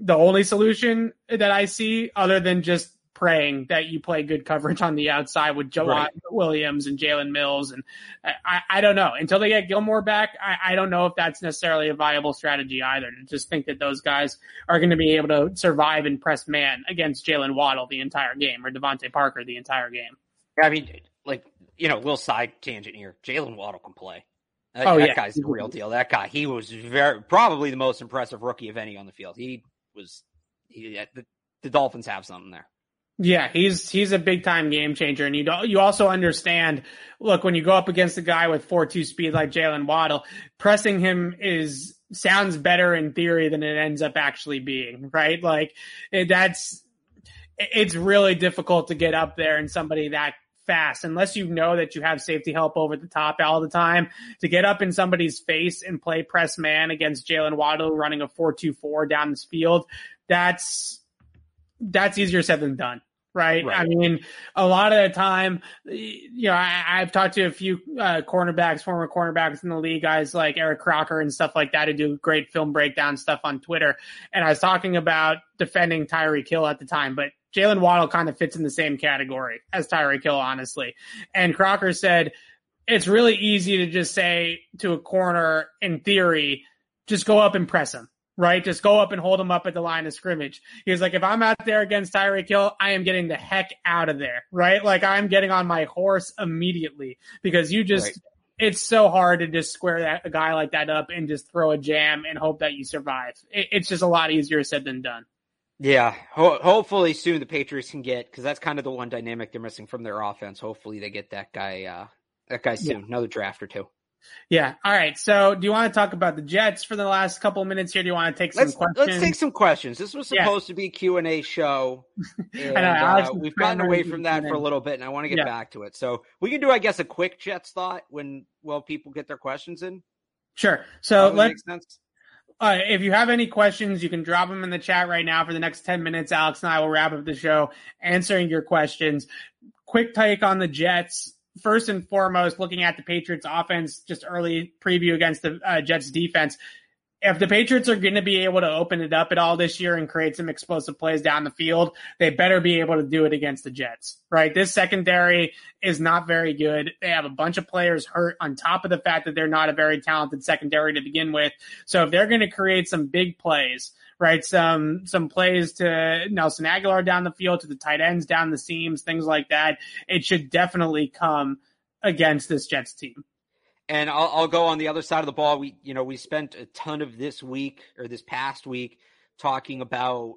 the only solution that I see, other than just praying that you play good coverage on the outside with Joe right. Williams and Jalen Mills. And I, I don't know until they get Gilmore back. I, I don't know if that's necessarily a viable strategy either to just think that those guys are going to be able to survive and press man against Jaylen Waddle the entire game or DeVante Parker the entire game. Yeah, I mean, like, you know, little side tangent here. Jaylen Waddle can play. That, oh, that yeah. guy's the real deal. That guy, he was very probably the most impressive rookie of any on the field. He was. He, the, the Dolphins have something there. Yeah, he's he's a big time game changer, and you don't, you also understand. Look, when you go up against a guy with four two speed like Jaylen Waddle, pressing him is sounds better in theory than it ends up actually being. Right? Like that's it's really difficult to get up there and somebody that fast unless you know that you have safety help over the top all the time to get up in somebody's face and play press man against Jaylen Waddle running a 4-2-4 down this field. That's, that's easier said than done. Right? right? I mean, a lot of the time, you know, I, have talked to a few uh, cornerbacks, former cornerbacks in the league, guys like Eric Crocker and stuff like that, who do great film breakdown stuff on Twitter. And I was talking about defending Tyreek Hill at the time, but Jaylen Waddle kind of fits in the same category as Tyreek Hill, honestly. And Crocker said it's really easy to just say to a corner, in theory, just go up and press him, right? Just go up and hold him up at the line of scrimmage. He was like, if I'm out there against Tyreek Hill, I am getting the heck out of there, right? Like I'm getting on my horse immediately because you just. Right. It's so hard to just square that a guy like that up and just throw a jam and hope that you survive. It, it's just a lot easier said than done. Yeah, ho- hopefully soon the Patriots can get because that's kind of the one dynamic they're missing from their offense. Hopefully they get that guy, uh, that guy soon, yeah. another draft or two. Yeah. All right. So, do you want to talk about the Jets for the last couple of minutes here? Do you want to take some let's, questions? Let's take some questions. This was supposed yeah. to be a Q and A show. And, uh, we've gotten away from that for a little bit, and I want to get yeah. back to it. So we can do, I guess, a quick Jets thought when well people get their questions in. Sure. So let's. Uh, if you have any questions, you can drop them in the chat right now for the next 10 minutes. Alex and I will wrap up the show answering your questions. Quick take on the Jets first and foremost, looking at the Patriots offense, just early preview against the uh, Jets defense. If the Patriots are going to be able to open it up at all this year and create some explosive plays down the field, they better be able to do it against the Jets, right? This secondary is not very good. They have a bunch of players hurt on top of the fact that they're not a very talented secondary to begin with. So if they're going to create some big plays, right? Some some plays to Nelson Agholor down the field, to the tight ends down the seams, things like that. It should definitely come against this Jets team. And I'll, I'll go on the other side of the ball. We you know we spent a ton of this week or this past week talking about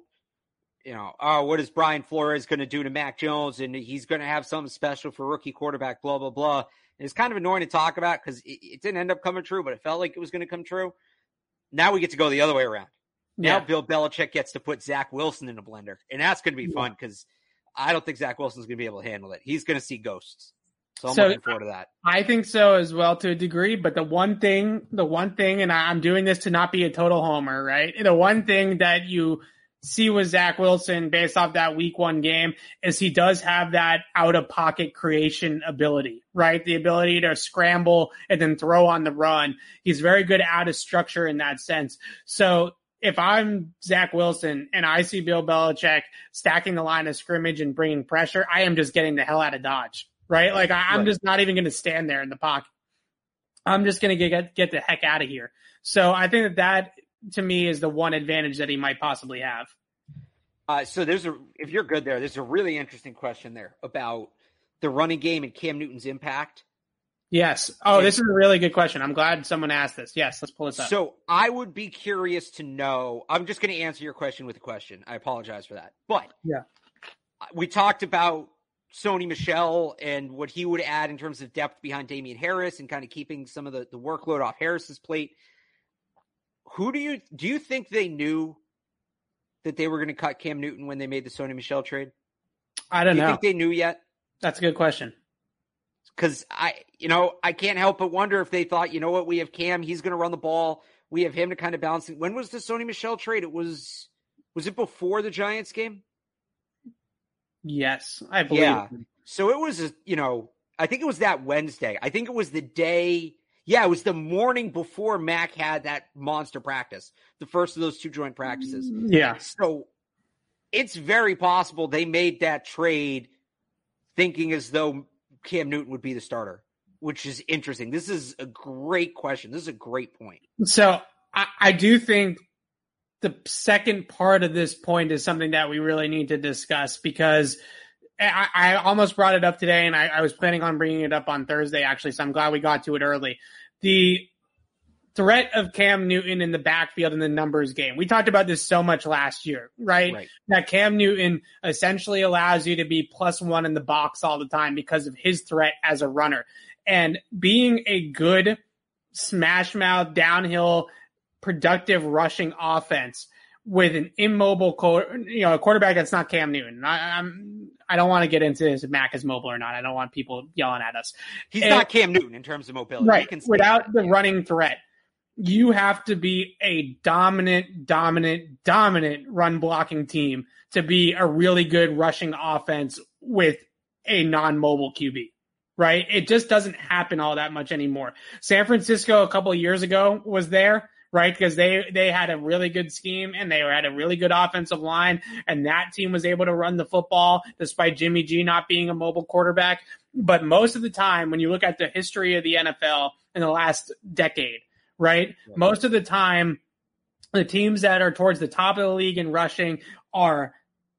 you know, oh, what is Brian Flores going to do to Mac Jones? And he's going to have something special for rookie quarterback, blah, blah, blah. And it's kind of annoying to talk about because it, it, didn't end up coming true, but it felt like it was going to come true. Now we get to go the other way around. Now yeah. Bill Belichick gets to put Zach Wilson in a blender, and that's going to be fun because I don't think Zach Wilson's going to be able to handle it. He's going to see ghosts. So I'm so, looking forward to that. I think so as well to a degree. But the one thing, the one thing, and I'm doing this to not be a total homer, right? The one thing that you see with Zach Wilson based off that week one game is he does have that out of pocket creation ability, right? The ability to scramble and then throw on the run. He's very good out of structure in that sense. So if I'm Zach Wilson and I see Bill Belichick stacking the line of scrimmage and bringing pressure, I am just getting the hell out of Dodge, right? Like I, am right. just not even going to stand there in the pocket. I'm just going to get get the heck out of here. So I think that that to me is the one advantage that he might possibly have. Uh, so there's a if you're good there, there's a really interesting question there about the running game and Cam Newton's impact. Yes. Oh, this is a really good question. I'm glad someone asked this. Yes, let's pull this up. So I would be curious to know. I'm just going to answer your question with a question. I apologize for that. But yeah, we talked about Sony Michel and what he would add in terms of depth behind Damien Harris and kind of keeping some of the, the workload off Harris's plate. Who do you do you think they knew that they were going to cut Cam Newton when they made the Sony Michel trade? I don't do know. Think they knew yet? That's a good question because I, you know, I can't help but wonder if they thought, you know what, we have Cam, he's going to run the ball. We have him to kind of balance it. When was the Sony Michel trade? It was, was it before the Giants game? Yes, I believe. Yeah. So it was, you know, I think it was that Wednesday. I think it was the day. Yeah, it was the morning before Mac had that monster practice, the first of those two joint practices. Yeah. So it's very possible they made that trade thinking as though Cam Newton would be the starter, which is interesting. This is a great question. This is a great point. So I, I do think the second part of this point is something that we really need to discuss because I, I almost brought it up today and I, I was planning on bringing it up on Thursday actually. So I'm glad we got to it early. The threat of Cam Newton in the backfield in the numbers game. We talked about this so much last year, right? right? That Cam Newton essentially allows you to be plus one in the box all the time because of his threat as a runner. And being a good smash mouth downhill productive rushing offense with an immobile, you know, a quarterback that's not Cam Newton. I, I'm, I don't want to get into this if Mac is mobile or not. I don't want people yelling at us. He's and, not eh, Cam Newton in terms of mobility. Right. Without the running threat you have to be a dominant, dominant, dominant run blocking team to be a really good rushing offense with a non-mobile QB, right? It just doesn't happen all that much anymore. San Francisco a couple of years ago was there, right? Because they, they had a really good scheme and they had a really good offensive line and that team was able to run the football despite Jimmy G not being a mobile quarterback. But most of the time, when you look at the history of the NFL in the last decade, right? Yeah. Most of the time, the teams that are towards the top of the league in rushing are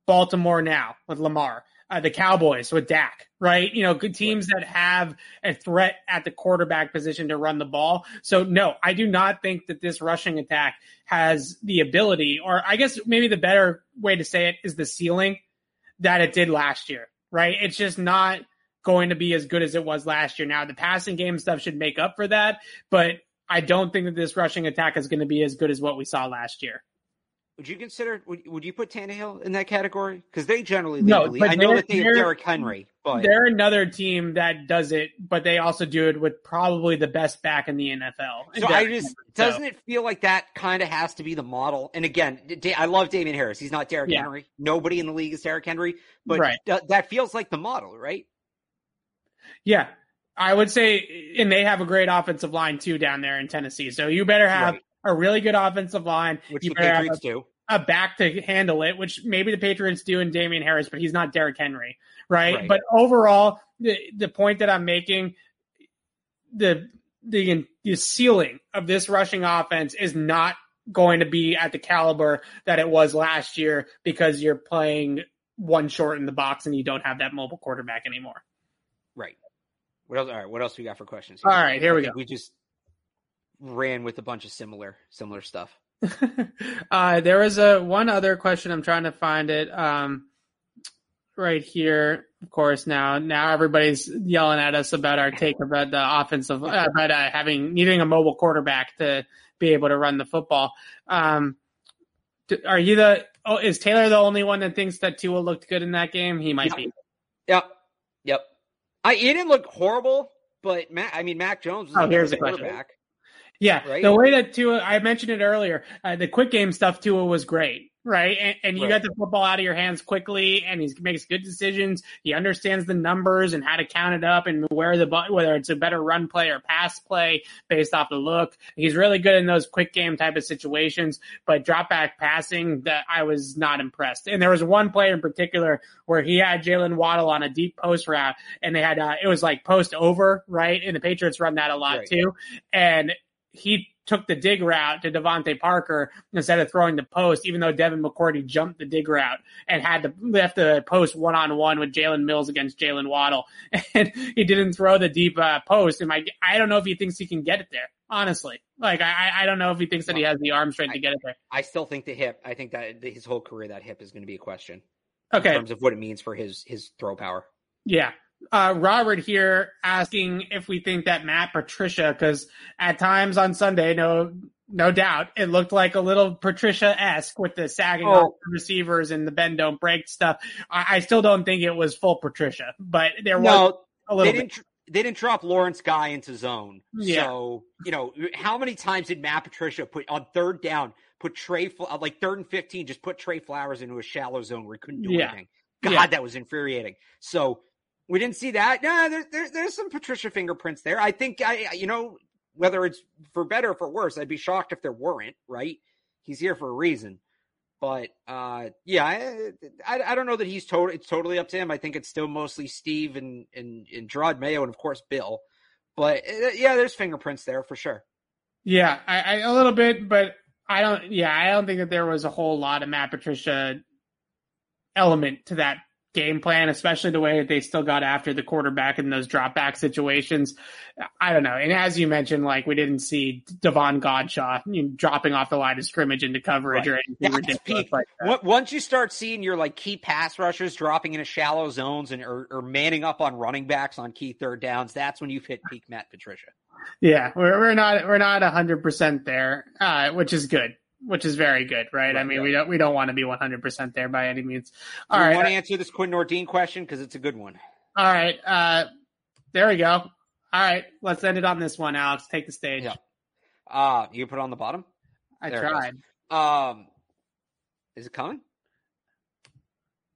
Baltimore now with Lamar, uh, the Cowboys with Dak, right? You know, good teams that have a threat at the quarterback position to run the ball. So no, I do not think that this rushing attack has the ability, or I guess maybe the better way to say it is the ceiling that it did last year, right? It's just not going to be as good as it was last year. Now the passing game stuff should make up for that, but I don't think that this rushing attack is going to be as good as what we saw last year. Would you consider? Would, would you put Tannehill in that category? Because they generally lead No, the league. I know that they have Derrick Henry, but They're another team that does it, but they also do it with probably the best back in the NFL. so I just Henry. Doesn't it feel like that kind of has to be the model? And again, I love Damien Harris. He's not Derrick Yeah. Henry. Nobody in the league is Derrick Henry, but Right. th- that feels like the model, right? Yeah. I would say, and they have a great offensive line too down there in Tennessee. So you better have Right. A really good offensive line. Which you the Patriots do. a, a back to handle it, which maybe the Patriots do in Damien Harris, but he's not Derrick Henry, right? Right. But overall, the the point that I'm making, the the the ceiling of this rushing offense is not going to be at the caliber that it was last year because you're playing one short in the box and you don't have that mobile quarterback anymore. Right. What else? All right. What else we got for questions? All right, here we go. We just ran with a bunch of similar similar stuff. uh, there was a one other question. I'm trying to find it. Um, right here, of course. Now, now everybody's yelling at us about our take about the offensive, uh, about uh, having needing a mobile quarterback to be able to run the football. Um, are you the? Oh, is Taylor the only one that thinks that Tua looked good in that game? He might Yeah. be. Yep. Yep. I he didn't look horrible, but Mac, I mean Mac Jones was Oh, here's the question. Yeah, Right? the way that Tua, I mentioned it earlier, uh, the quick game stuff Tua was great, right? And, and you Right. got the football out of your hands quickly, and he makes good decisions. He understands the numbers and how to count it up, and where the whether it's a better run play or pass play based off the look. He's really good in those quick game type of situations. But drop back passing, that I was not impressed. And there was one play in particular where he had Jaylen Waddle on a deep post route, and they had uh, it was like post over, right? And the Patriots run that a lot Right. too, and he took the dig route to DeVante Parker instead of throwing the post, even though Devin McCourty jumped the dig route and had to left the post one on one with Jalen Mills against Jaylen Waddle. And he didn't throw the deep uh, post. And my, I don't know if he thinks he can get it there, honestly. Like, I, I don't know if he thinks that he has the arm strength to get it there. I still think the hip. I think that his whole career, that hip is going to be a question Okay. in terms of what it means for his his throw power. Yeah. Uh, Robert here asking if we think that Matt Patricia, because at times on Sunday, no, no doubt, it looked like a little Patricia esque with the sagging Oh. off the receivers and the bend don't break stuff. I, I still don't think it was full Patricia, but there was a little bit. didn't. tr- They didn't drop Lawrence Guy into zone. Yeah. So you know how many times did Matt Patricia put on third down, put Trey uh, like third and fifteen, just put Trey Flowers into a shallow zone where he couldn't do Yeah. anything. God, Yeah. that was infuriating. So we didn't see that. Yeah, there, there, there's some Patricia fingerprints there. I think I, you know, whether it's for better or for worse, I'd be shocked if there weren't. Right? He's here for a reason. But uh, yeah, I, I I don't know that he's total. It's totally up to him. I think it's still mostly Steve and and and Jerod Mayo and of course Bill. But uh, yeah, there's fingerprints there for sure. Yeah, I, I a little bit, but I don't. Yeah, I don't think that there was a whole lot of Matt Patricia element to that game plan, especially the way that they still got after the quarterback in those drop back situations. I don't know. And as you mentioned, like we didn't see Davon Godchaux you know, dropping off the line of scrimmage into coverage Right. or anything That's ridiculous peak. like that. Once- Once you start seeing your like key pass rushers dropping into shallow zones and or, or manning up on running backs on key third downs, that's when you've hit peak Matt Patricia. Yeah, we're we're not we're not hundred percent there, uh, which is good, which is very good, right? I mean, right. we don't we don't want to be one hundred percent there by any means. All you right, want to answer this Quinn Nordin question because it's a good one. All right. Uh, there we go. All right. Let's end it on this one, Alex. Take the stage. Yeah. Uh you put it on the bottom. I There tried. Um, is it coming?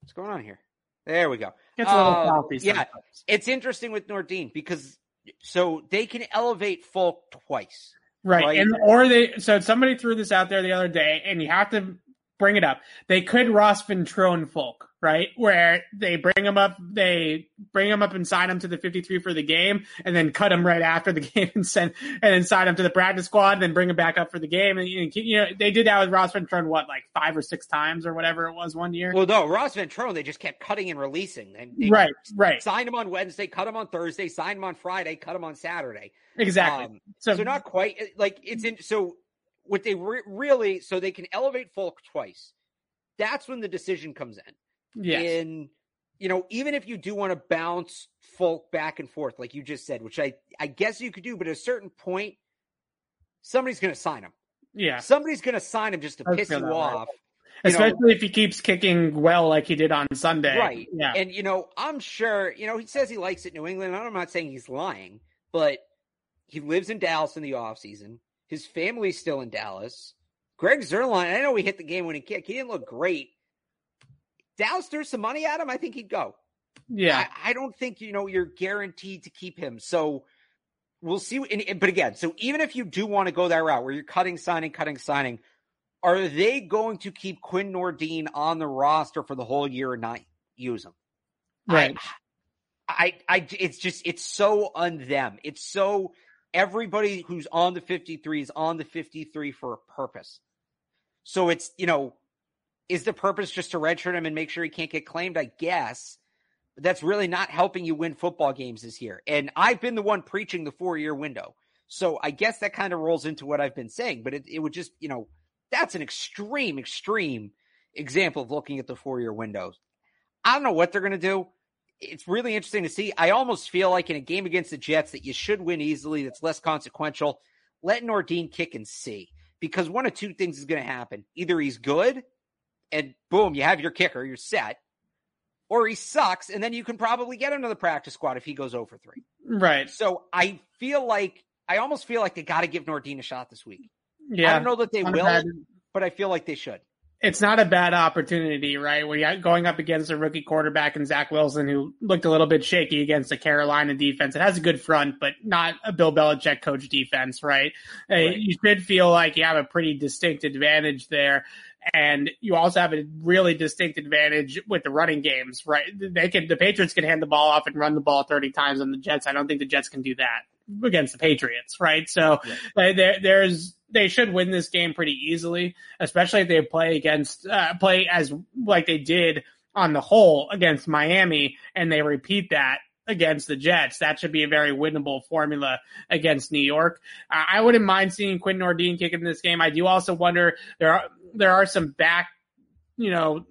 What's going on here? There we go. Gets a little Uh, yeah. It's interesting with Nordin because so they can elevate Folk twice. Right. right. And or they so somebody threw this out there the other day and you have to bring it up. They could Ross Ventrone folk, right? Where they bring him up, they bring him up and sign him to the 53 for the game and then cut him right after the game and send, and then sign him to the practice squad and then bring him back up for the game. And, you know, they did that with Ross Ventrone, what, like five or six times or whatever it was one year? Well, no, Ross Ventrone, they just kept cutting and releasing. They right, right. Signed him on Wednesday, cut him on Thursday, signed him on Friday, cut him on Saturday. Exactly. Um, so, so not quite like it's in. So what they re- really so they can elevate Folk twice. That's when the decision comes in. Yes. In you know, even if you do want to bounce Folk back and forth, like you just said, which I, I guess you could do, but at a certain point, somebody's going to sign him. Yeah. Somebody's going to sign him just to piss you off. You Especially know, if he keeps kicking well like he did on Sunday. Right. Yeah. And, you know, I'm sure, you know, he says he likes it New England. I'm not saying he's lying, but he lives in Dallas in the offseason. His family's still in Dallas. Greg Zuerlein, I know he hit the game winning kick. He didn't look great. Dallas threw some money at him. I think he'd go. Yeah. I, I don't think, you know, you're guaranteed to keep him. So we'll see. And, but again, so even if you do want to go that route where you're cutting, signing, cutting, signing, are they going to keep Quinn Nordin on the roster for the whole year and not use him? Right. I, I, I, it's just, it's so on them. It's so everybody who's on the 53 is on the 53 for a purpose. So it's, you know, is the purpose just to redshirt him and make sure he can't get claimed? I guess. But that's really not helping you win football games this year. And I've been the one preaching the four year window. So I guess that kind of rolls into what I've been saying, but it, it would just, you know, that's an extreme, extreme example of looking at the four year windows. I don't know what they're going to do. It's really interesting to see. I almost feel like in a game against the Jets that you should win easily, that's less consequential. Let Nordin kick and see. Because one of two things is going to happen. Either he's good and boom, you have your kicker, you're set. Or he sucks, and then you can probably get another practice squad if he goes over 3. Right. So I feel like I almost feel like they got to give Nordin a shot this week. Yeah. I don't know that they will, bad, but I feel like they should. It's not a bad opportunity, right? When you're going up against a rookie quarterback and Zach Wilson, who looked a little bit shaky against the Carolina defense. It has a good front, but not a Bill Belichick coach defense, right? Uh, right. You should feel like you have a pretty distinct advantage there. And you also have a really distinct advantage with the running games, right? They can, the Patriots can hand the ball off and run the ball 30 times on the Jets. I don't think the Jets can do that against the Patriots, right? So right. There, there's, they should win this game pretty easily, especially if they play against, uh, play as like they did on the whole against Miami and they repeat that against the Jets. That should be a very winnable formula against New York. Uh, I wouldn't mind seeing Quinn Nordin kick in this game. I do also wonder there are there are some back, you know,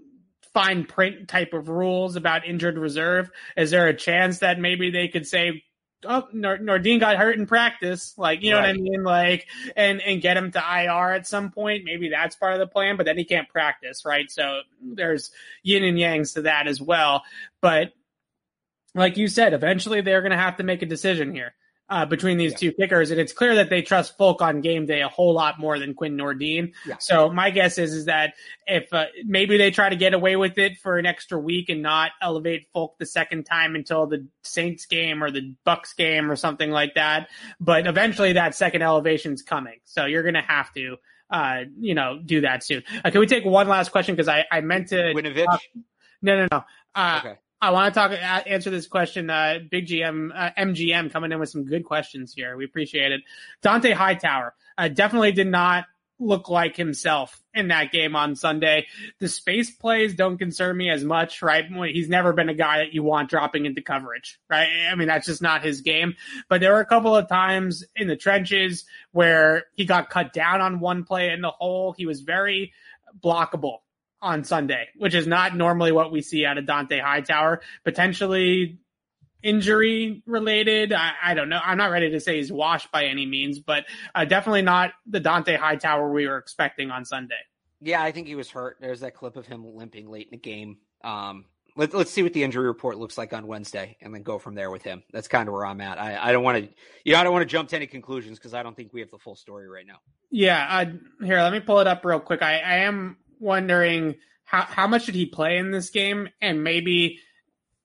fine print type of rules about injured reserve. Is there a chance that maybe they could say, oh, Nordin got hurt in practice, like you know right. what I mean, like and and get him to IR at some point. Maybe that's part of the plan, but then he can't practice, right? So there's yin and yangs to that as well. But like you said, eventually they're going to have to make a decision here uh, between these yeah. two kickers, and it's clear that they trust Folk on game day a whole lot more than Quinn Nordin. Yeah. So my guess is is that if uh, maybe they try to get away with it for an extra week and not elevate Folk the second time until the Saints game or the Bucs game or something like that, but eventually that second elevation is coming. So you're going to have to. Uh, you know, do that soon. Uh, can we take one last question? Because I, I meant to. Winovich? no, no, no. Uh, okay. I want to talk, answer this question. Uh, Big GM, uh, MGM coming in with some good questions here. We appreciate it. Dont'a Hightower uh, definitely did not look like himself in that game on Sunday. The space plays don't concern me as much, right? He's never been a guy that you want dropping into coverage, right? I mean, that's just not his game. But there were a couple of times in the trenches where he got cut down on one play in the hole. He was very blockable on Sunday, which is not normally what we see out of Dont'a Hightower. Potentially injury related. I, I, don't know. I'm not ready to say he's washed by any means, but uh, definitely not the Dont'a Hightower we were expecting on Sunday. Yeah, I think he was hurt. There's that clip of him limping late in the game. Um, let, us see what the injury report looks like on Wednesday, and then go from there with him. That's kind of where I'm at. I, I don't want to, you know, I don't want to jump to any conclusions because I don't think we have the full story right now. Yeah, uh, here, let me pull it up real quick. I, I am wondering how how much did he play in this game, and maybe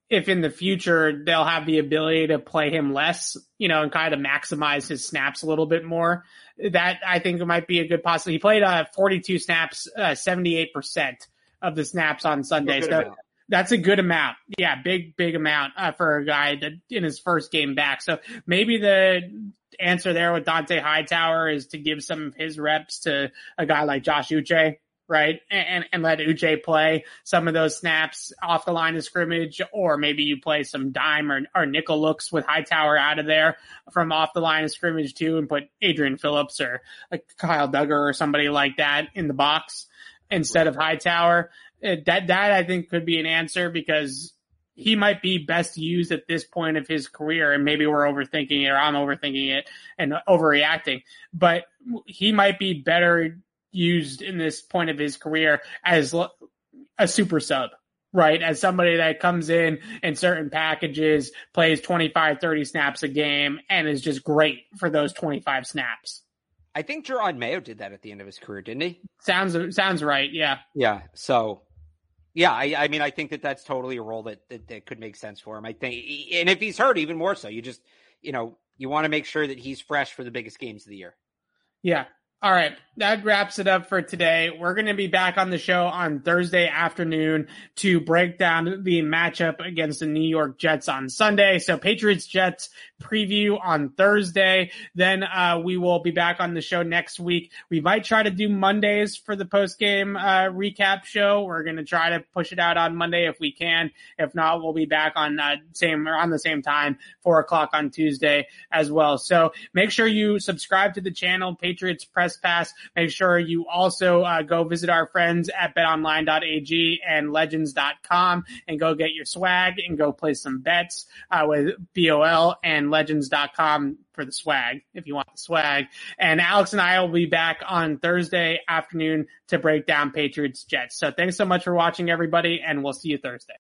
if in the future they'll have the ability to play him less, you know, and kind of maximize his snaps a little bit more. That I think might be a good possibility. He played uh, 42 snaps, uh, 78% of the snaps on Sunday. So amount. that's a good amount. Yeah, big, big amount uh, for a guy that in his first game back. So maybe the answer there with Dont'a Hightower is to give some of his reps to a guy like Josh Uche right? And, and let Uche play some of those snaps off the line of scrimmage, or maybe you play some dime or, or nickel looks with Hightower out of there from off the line of scrimmage too, and put Adrian Phillips or Kyle Dugger or somebody like that in the box instead of Hightower. Uh, that, that I think could be an answer because he might be best used at this point of his career. And maybe we're overthinking it or I'm overthinking it and overreacting, but he might be better used in this point of his career as a super sub, right? As somebody that comes in in certain packages, plays 25, 30 snaps a game and is just great for those 25 snaps. I think Jerod Mayo did that at the end of his career, didn't he? Sounds sounds right. Yeah. Yeah. So yeah, I, I, mean, I think that that's totally a role that, that, that could make sense for him. I think, and if he's hurt, even more so. You just, you know, you want to make sure that he's fresh for the biggest games of the year. Yeah, all right, that wraps it up for today. We're going to be back on the show on Thursday afternoon to break down the matchup against the New York Jets on Sunday. So Patriots Jets preview on Thursday. Then uh, we will be back on the show next week. We might try to do Mondays for the post game uh, recap show. We're going to try to push it out on Monday if we can. If not, we'll be back on uh, same or on the same time, four o'clock on Tuesday as well. So make sure you subscribe to the channel, Patriots Pass. Make sure you also uh, go visit our friends at betonline.ag and legends.com and go get your swag and go play some bets uh, with BOL and legends.com for the swag if you want the swag. And Alex and I will be back on Thursday afternoon to break down Patriots Jets. So thanks so much for watching everybody and we'll see you Thursday.